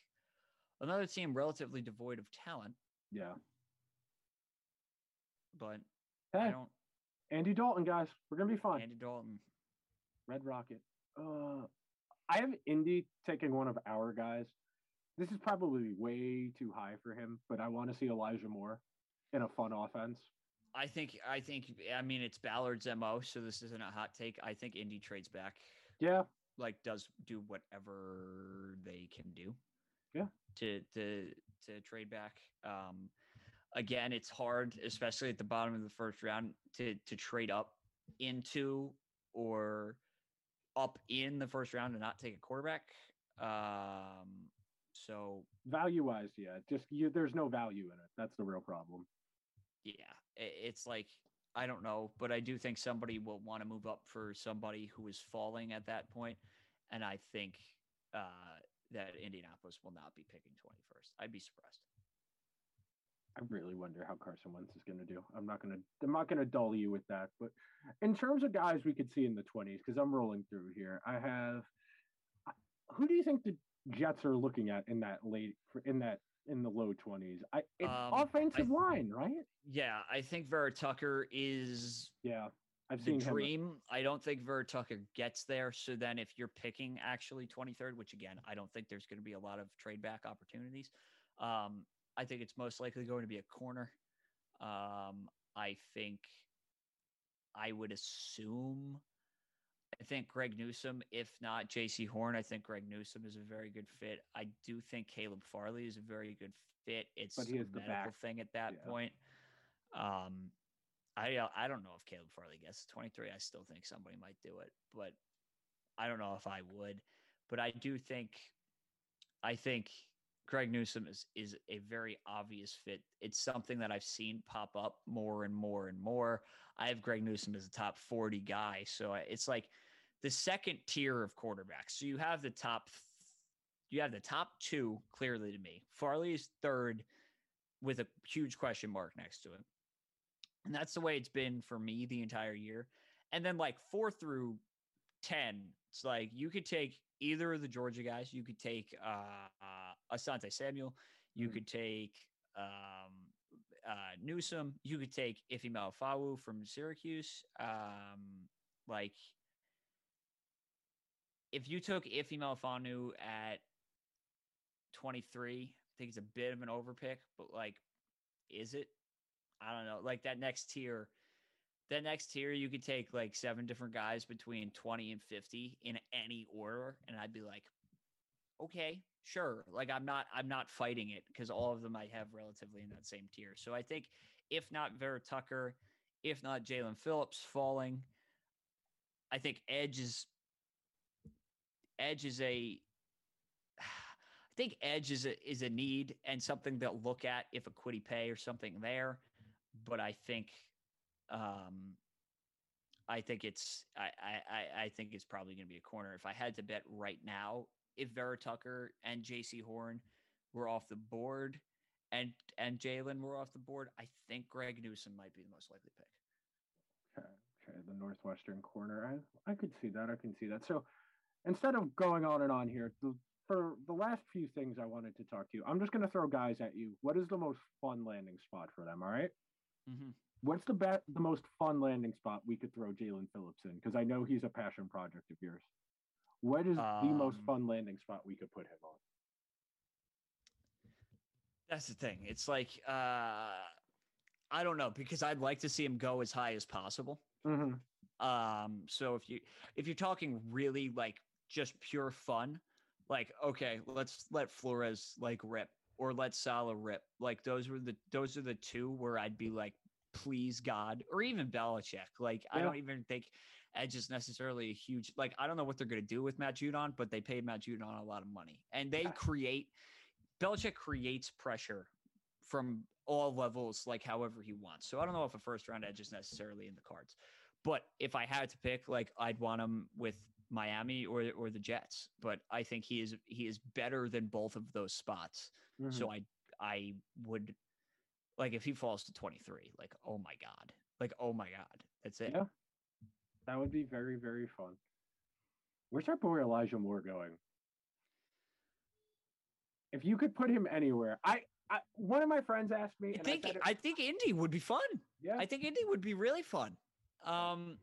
another team relatively devoid of talent, Yeah. But I Hey, don't. Andy Dalton, guys, we're gonna be fine. Andy Dalton. Red Rocket. Uh, I have Indy taking one of our guys. This is probably way too high for him, but I want to see Elijah Moore. in a fun offense. I think I think I mean it's Ballard's mo, so this isn't a hot take. I think Indy trades back. Yeah, like does do whatever they can do. Yeah. To to to trade back. Um, again, it's hard, especially at the bottom of the first round, to to trade up into or up in the first round and not take a quarterback. Um, so value wise, yeah, just you, there's no value in it. That's the real problem. Yeah, it's like I don't know, but I do think somebody will want to move up for somebody who is falling at that point, and I think uh, that Indianapolis will not be picking 21st. I'd be surprised. I really wonder how Carson Wentz is going to do. I'm not going to I'm not going to dull you with that, but in terms of guys we could see in the 20s because I'm rolling through here. I have who do you think the Jets are looking at in that late in that in the low 20s? I it's um, offensive I, line, right? Yeah, I think Vera Tucker is Yeah. I've seen dream. Him. I don't think Vera Tucker gets there. So then if you're picking actually 23rd, which again, I don't think there's going to be a lot of trade back opportunities. Um, I think it's most likely going to be a corner. Um, I think I would assume I think Greg Newsome, if not Jaycee Horn, I think Greg Newsome is a very good fit. I do think Caleb Farley is a very good fit. It's but he a medical back. thing at that yeah. point. Um, I I don't know if Caleb Farley gets 23. I still think somebody might do it, but I don't know if I would. But I do think I think Greg Newsome is is a very obvious fit. It's something that I've seen pop up more and more and more. I have Greg Newsome as a top 40 guy, so it's like the second tier of quarterbacks. So you have the top you have the top two clearly to me. Farley is third with a huge question mark next to him. And that's the way it's been for me the entire year. And then like four through 10, it's like you could take either of the Georgia guys. You could take uh, uh, Asante Samuel. You mm. could take um, uh, Newsome. You could take Ife Melifonwu from Syracuse. Um, like, if you took Ife Melifonwu at 23, I think it's a bit of an overpick, but like, is it? I don't know. Like that next tier, that next tier, you could take like seven different guys between 20 and 50 in any order. And I'd be like, okay, sure. Like I'm not, I'm not fighting it because all of them I have relatively in that same tier. So I think if not Vera Tucker, if not Jaelan Phillips falling, I think Edge is Edge is a I think Edge is a is a need and something they'll look at if a Kwity Paye or something there. But I think um I think it's I I I think it's probably gonna be a corner. If I had to bet right now, if Vera Tucker and Jaycee Horn were off the board and and Jaelan were off the board, I think Greg Newsome might be the most likely pick. Okay, okay, the northwestern corner. I I could see that. I can see that. So instead of going on and on here, the, for the last few things I wanted to talk to you, I'm just going to throw guys at you. What is the most fun landing spot for them? All right? mm-hmm. What's the best, the most fun landing spot we could throw Jaelan Phillips in? Because I know he's a passion project of yours. What is um, the most um, fun landing spot we could put him on? That's the thing. It's like uh I don't know because I'd like to see him go as high as possible. Mm-hmm. Um, so if you if you're talking really like just pure fun, like okay, let's let Flores like rip or let Saleh rip. Like those were the those are the two where I'd be like, please God, or even Belichick. Like yeah. I don't even think Edge is necessarily a huge like I don't know what they're gonna do with Matt Judon, but they paid Matt Judon a lot of money. And they create Belichick creates pressure from all levels, like however he wants. So I don't know if a first round edge is necessarily in the cards. But if I had to pick, like I'd want him with Miami or or the Jets. But I think he is he is better than both of those spots. Mm-hmm. So I I would like if he falls to 23, like oh my god. Like oh my god. That's it. Yeah. That would be very, very fun. Where's our boy Elijah Moore going? If you could put him anywhere, I, I one of my friends asked me. I think I, I, think Indy would be fun. Yeah, I think Indy would be really fun. Um,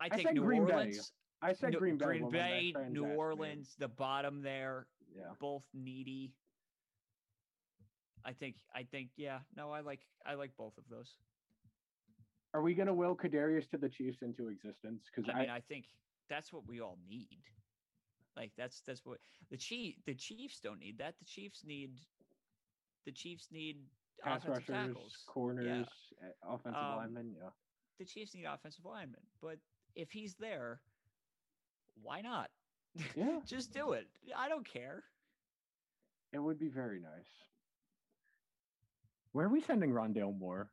I, I think New Green Orleans. Bay. I said Green Bay. Green Bay, New Orleans, me. the bottom there. Yeah, both needy. I think I think yeah. No, I like I like both of those. Are we going to will Kadarius to the Chiefs into existence? Because I, I mean, I think that's what we all need. Like that's that's what the chief the Chiefs don't need that. The Chiefs need the Chiefs need pass offensive rushers, tackles. corners, uh, offensive Um, linemen. Yeah. The Chiefs need offensive linemen, but if he's there, why not? Yeah. Just do it. I don't care. It would be very nice. Where are we sending Rondale Moore?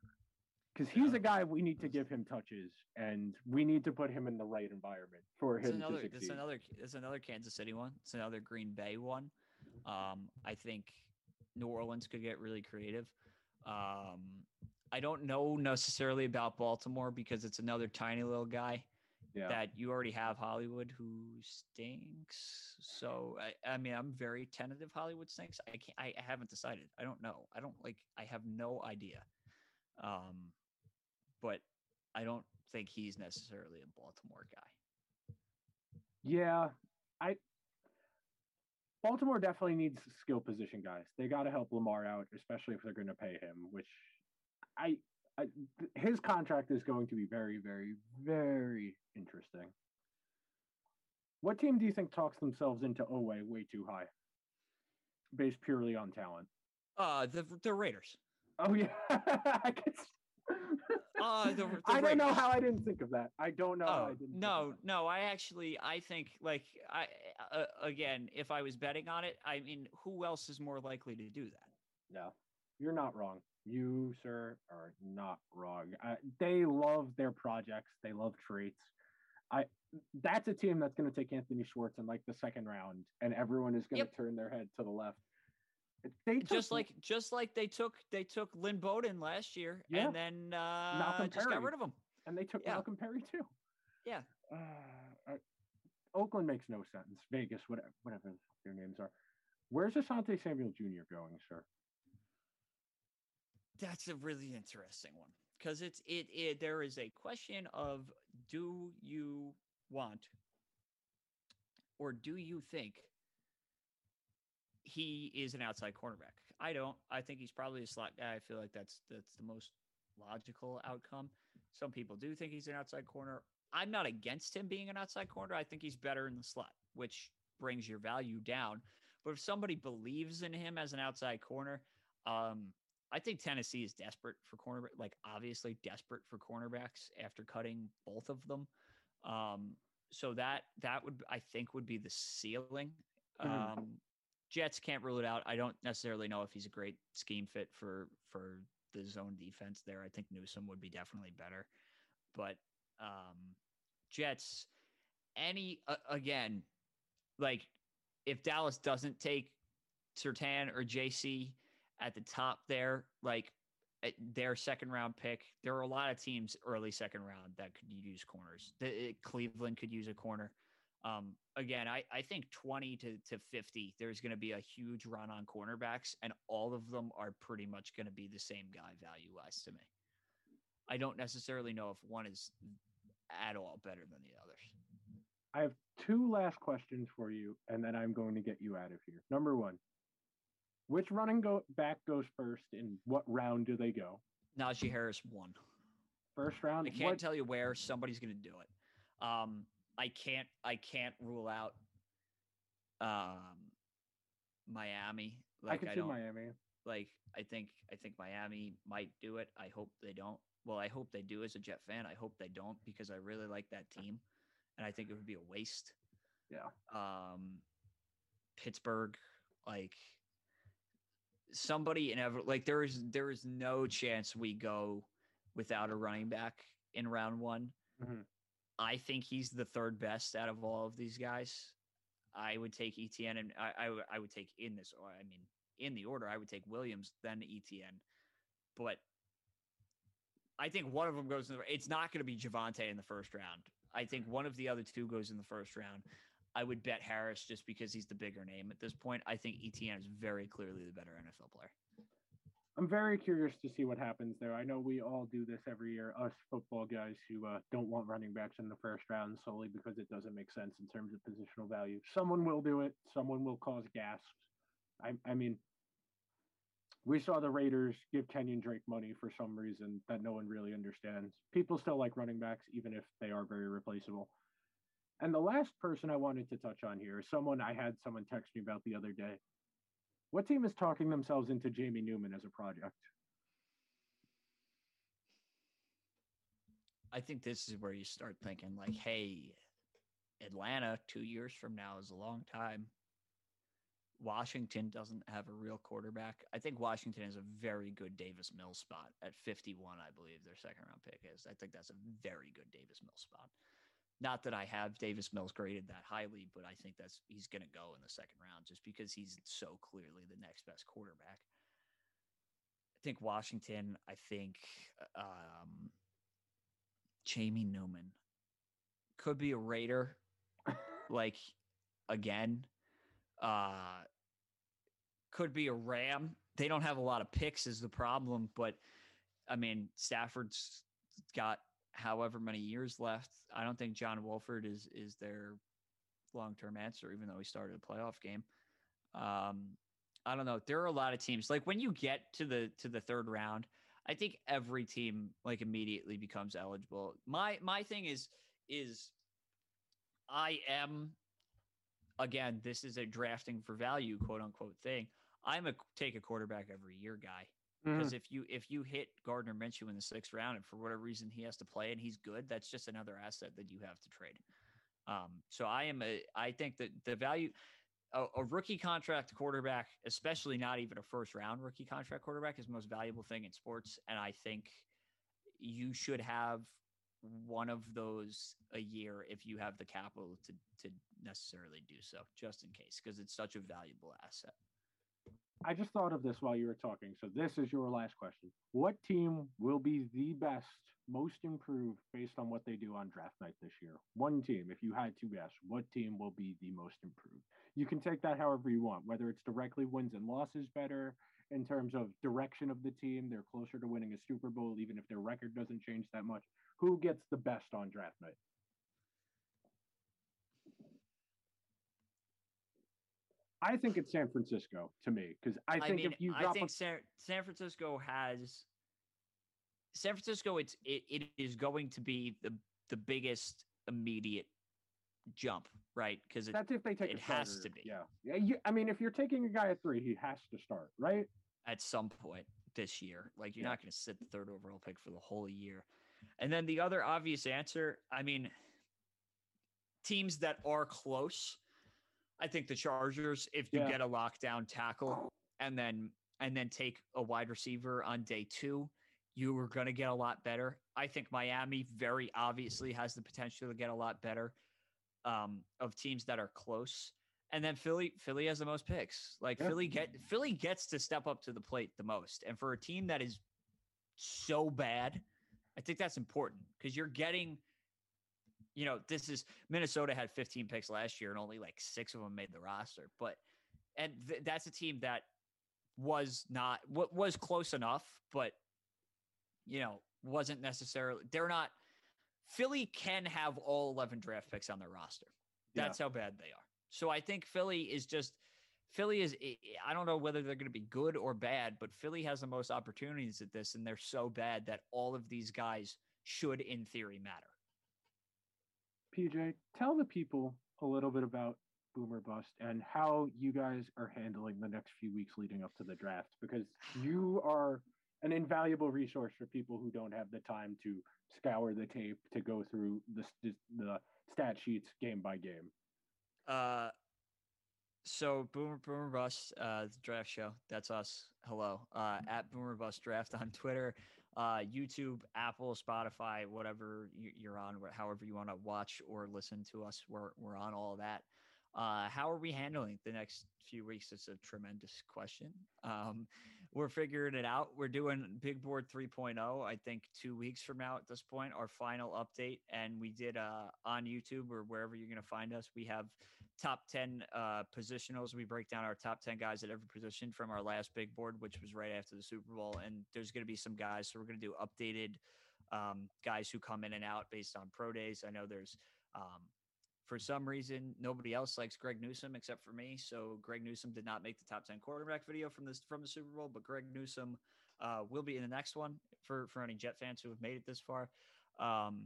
Because he's a Uh, guy we need to give him touches, and we need to put him in the right environment for It's him another. to It's succeed. another. It's another Kansas City one. It's another Green Bay one. Um, I think New Orleans could get really creative. Um, I don't know necessarily about Baltimore because it's another tiny little guy yeah. that you already have Hollywood who stinks. So I, I mean, I'm very tentative. Hollywood stinks. I can't. I, I haven't decided. I don't know. I don't like. I have no idea. Um, but I don't think he's necessarily a Baltimore guy. Yeah, I Baltimore definitely needs skill position guys. They got to help Lamar out, especially if they're going to pay him. Which I, I, his contract is going to be very, very, very interesting. What team do you think talks themselves into oh way way too high, based purely on talent? Uh, the the Raiders. Oh yeah, I guess. Uh, the- the I don't know how I didn't think of that. I don't know. Oh didn't no, no! I actually, I think like I uh, again, if I was betting on it, I mean, who else is more likely to do that? No, you're not wrong. You, sir, are not wrong. Uh, they love their projects. They love traits. I. That's a team that's going to take Anthony Schwartz in like the second round, and everyone is going to Yep. turn their head to the left. They Just like just like they took they took Lynn Bowden last year, Yeah. and then uh, Malcolm just got Perry. rid of him. and they took yeah. Malcolm Perry too. Yeah. Uh, uh, Oakland makes no sense. Vegas, whatever, whatever their names are. Where's Asante Samuel Jr. going, sir? That's a really interesting one because it's it, it there is a question of do you want or do you think he is an outside cornerback? I don't. I think he's probably a slot guy. I feel like that's that's the most logical outcome. Some people do think he's an outside corner. I'm not against him being an outside corner. I think he's better in the slot, which brings your value down. But if somebody believes in him as an outside corner, um, I think Tennessee is desperate for cornerback, like obviously desperate for cornerbacks after cutting both of them. Um, so that that would I think would be the ceiling. Mhm. Um, Jets can't rule it out. I don't necessarily know if he's a great scheme fit for for the zone defense there. I think Newsome would be definitely better, but um, Jets any uh, again like if Dallas doesn't take Surtain or Jaycee at the top there, like their second round pick, there are a lot of teams early second round that could use corners. The, it- Cleveland could use a corner. Um, again, I, I think 20 to, to 50, there's going to be a huge run on cornerbacks, and all of them are pretty much going to be the same guy value wise to me. I don't necessarily know if one is at all better than the others. I have two last questions for you, and then I'm going to get you out of here. Number one, which running go back goes first, and what round do they go? Najee Harris won. First round. I can't What- tell you where somebody's going to do it. Um, I can't. I can't rule out um, Miami. I Like could I, see Miami. like. I think. I think Miami might do it. I hope they don't. Well, I hope they do as a Jet fan. I hope they don't because I really like that team, and I think it would be a waste. Yeah. Um, Pittsburgh, like somebody in ever like there is there is no chance we go without a running back in round one. Mhm. I think he's the third best out of all of these guys. I would take ETN and I, I, would- I would take in this, or I mean, in the order, I would take Williams, then ETN. But I think one of them goes in the, it's not going to be Javonte in the first round. I think one of the other two goes in the first round. I would bet Harris just because he's the bigger name at this point. I think ETN is very clearly the better NFL player. I'm very curious to see what happens there. I know we all do this every year, us football guys who uh, don't want running backs in the first round solely because it doesn't make sense in terms of positional value. Someone will do it. Someone will cause gasps. I, I mean, we saw the Raiders give Kenyan Drake money for some reason that no one really understands. People still like running backs, even if they are very replaceable. And the last person I wanted to touch on here is someone I had someone text me about the other day. What team is talking themselves into Jamie Newman as a project? I think this is where you start thinking, like, hey, Atlanta two years from now is a long time. Washington doesn't have a real quarterback. I think Washington is a very good Davis Mills spot at 51, I believe their second round pick is. I think that's a very good Davis Mills spot. Not that I have Davis Mills graded that highly, but I think that's he's going to go in the second round just because he's so clearly the next best quarterback. I think Washington, I think um, Jamie Newman could be a Raider. like again, uh, could be a Ram. They don't have a lot of picks is the problem, but I mean Stafford's got however many years left. I don't think John Wolford is is their long term answer, even though he started a playoff game. Um, I don't know. There are a lot of teams like when you get to the to the third round. I think every team like immediately becomes eligible. My my thing is is I am again, this is a drafting for value, quote unquote thing. I'm a take a quarterback every year guy. Because mm. if you if you hit Gardner Minshew in the sixth round and for whatever reason he has to play and he's good, that's just another asset that you have to trade. Um, so I am a I think that the value a, a, rookie contract quarterback, especially not even a first round rookie contract quarterback, is the most valuable thing in sports. And I think you should have one of those a year if you have the capital to to necessarily do so, just in case, because it's such a valuable asset. I just thought of this while you were talking. So this is your last question. What team will be the best, most improved based on what they do on draft night this year? One team, if you had to guess, what team will be the most improved? You can take that however you want, whether it's directly wins and losses better in terms of direction of the team, they're closer to winning a Super Bowl, even if their record doesn't change that much. Who gets the best on draft night? I think it's San Francisco to me because I think I mean, if you I think a- San, San Francisco has San Francisco. It's it, it is going to be the the biggest immediate jump, right? Because that's if they take it has to be. Yeah, yeah. You, I mean, if you're taking a guy at three, he has to start, right? At some point this year, like you're yeah. not going to sit the third overall pick for the whole year. And then the other obvious answer, I mean, teams that are close I think the Chargers, if you yeah. get a lockdown tackle and then and then take a wide receiver on day two, you are going to get a lot better. I think Miami very obviously has the potential to get a lot better um, of teams that are close. And then Philly, Philly has the most picks. Like yeah. Philly get Philly gets to step up to the plate the most. And for a team that is so bad, I think that's important because you're getting you know, this is Minnesota had 15 picks last year and only like six of them made the roster. But and th- that's a team that was not what was close enough, but you know, wasn't necessarily they're not Philly can have all 11 draft picks on their roster. That's yeah. how bad they are. So I think Philly is just Philly is I don't know whether they're going to be good or bad, but Philly has the most opportunities at this and they're so bad that all of these guys should in theory matter. PJ, tell the people a little bit about Boomer Bust and how you guys are handling the next few weeks leading up to the draft because you are an invaluable resource for people who don't have the time to scour the tape to go through the the stat sheets game by game. Uh, so Boomer Boomer Bust, uh, the draft show. That's us. Hello, uh, at Boomer Bust Draft on Twitter uh, YouTube, Apple, Spotify, whatever you're on, however you want to watch or listen to us, we're, we're on all that. Uh, how are we handling the next few weeks? It's a tremendous question. Um, we're figuring it out. We're doing Big Board 3.0, I think two weeks from now at this point, our final update. And we did uh, on YouTube or wherever you're going to find us, we have top 10 uh, positionals. We break down our top 10 guys at every position from our last big board, which was right after the Super Bowl. And there's going to be some guys. So we're going to do updated um, guys who come in and out based on pro days. I know there's um, for some reason, nobody else likes Greg Newsome except for me. So Greg Newsome did not make the top ten quarterback video from this from the Super Bowl, but Greg Newsome uh, will be in the next one for for any Jet fans who have made it this far. Um,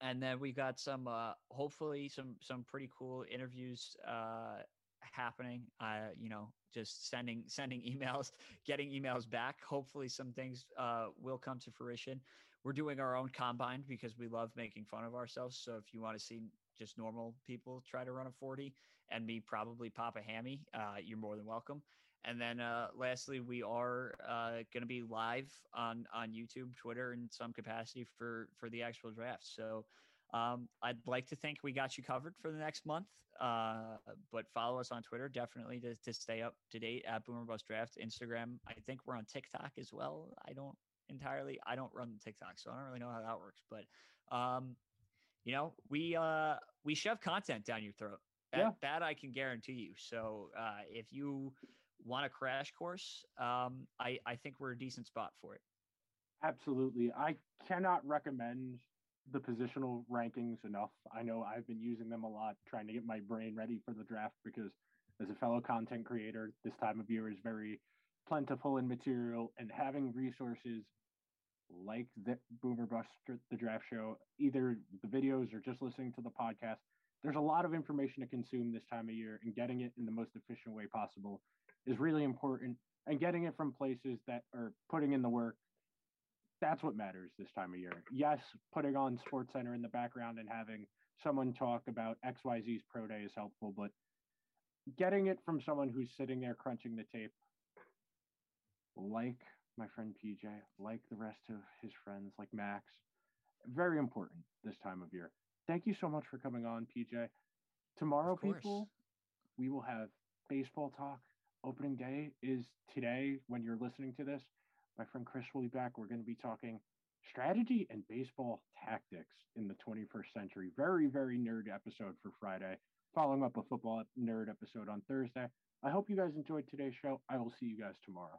and then we got some uh, hopefully some some pretty cool interviews uh, happening. Uh, you know, just sending sending emails, getting emails back. Hopefully, some things uh, will come to fruition. We're doing our own combine because we love making fun of ourselves. So if you want to see just normal people try to run a 40 and me probably pop a hammy, uh, you're more than welcome. And then uh, lastly, we are uh, going to be live on on YouTube, Twitter, in some capacity for for the actual draft. So um, I'd like to think we got you covered for the next month. Uh, but follow us on Twitter definitely to, to stay up to date at Boomer Bust Draft. Instagram, I think we're on TikTok as well. I don't entirely. I don't run TikTok, so I don't really know how that works. But um, you know, we uh, we shove content down your throat. That, yeah. that I can guarantee you. So uh, if you want a crash course, um, I I think we're a decent spot for it. Absolutely, I cannot recommend the positional rankings enough. I know I've been using them a lot, trying to get my brain ready for the draft because as a fellow content creator, this time of year is very plentiful in material and having resources like the Boomer Bust the draft show, either the videos or just listening to the podcast. There's a lot of information to consume this time of year, and getting it in the most efficient way possible is really important. And getting it from places that are putting in the work that's what matters this time of year. Yes, putting on Sports Center in the background and having someone talk about XYZ's pro day is helpful, but getting it from someone who's sitting there crunching the tape, like my friend PJ, like the rest of his friends, like Max, very important this time of year. Thank you so much for coming on, PJ. Tomorrow, people, we will have baseball talk. Opening day is today when you're listening to this. My friend Chris will be back. We're going to be talking strategy and baseball tactics in the 21st century. Very, very nerd episode for Friday, following up a football nerd episode on Thursday. I hope you guys enjoyed today's show. I will see you guys tomorrow.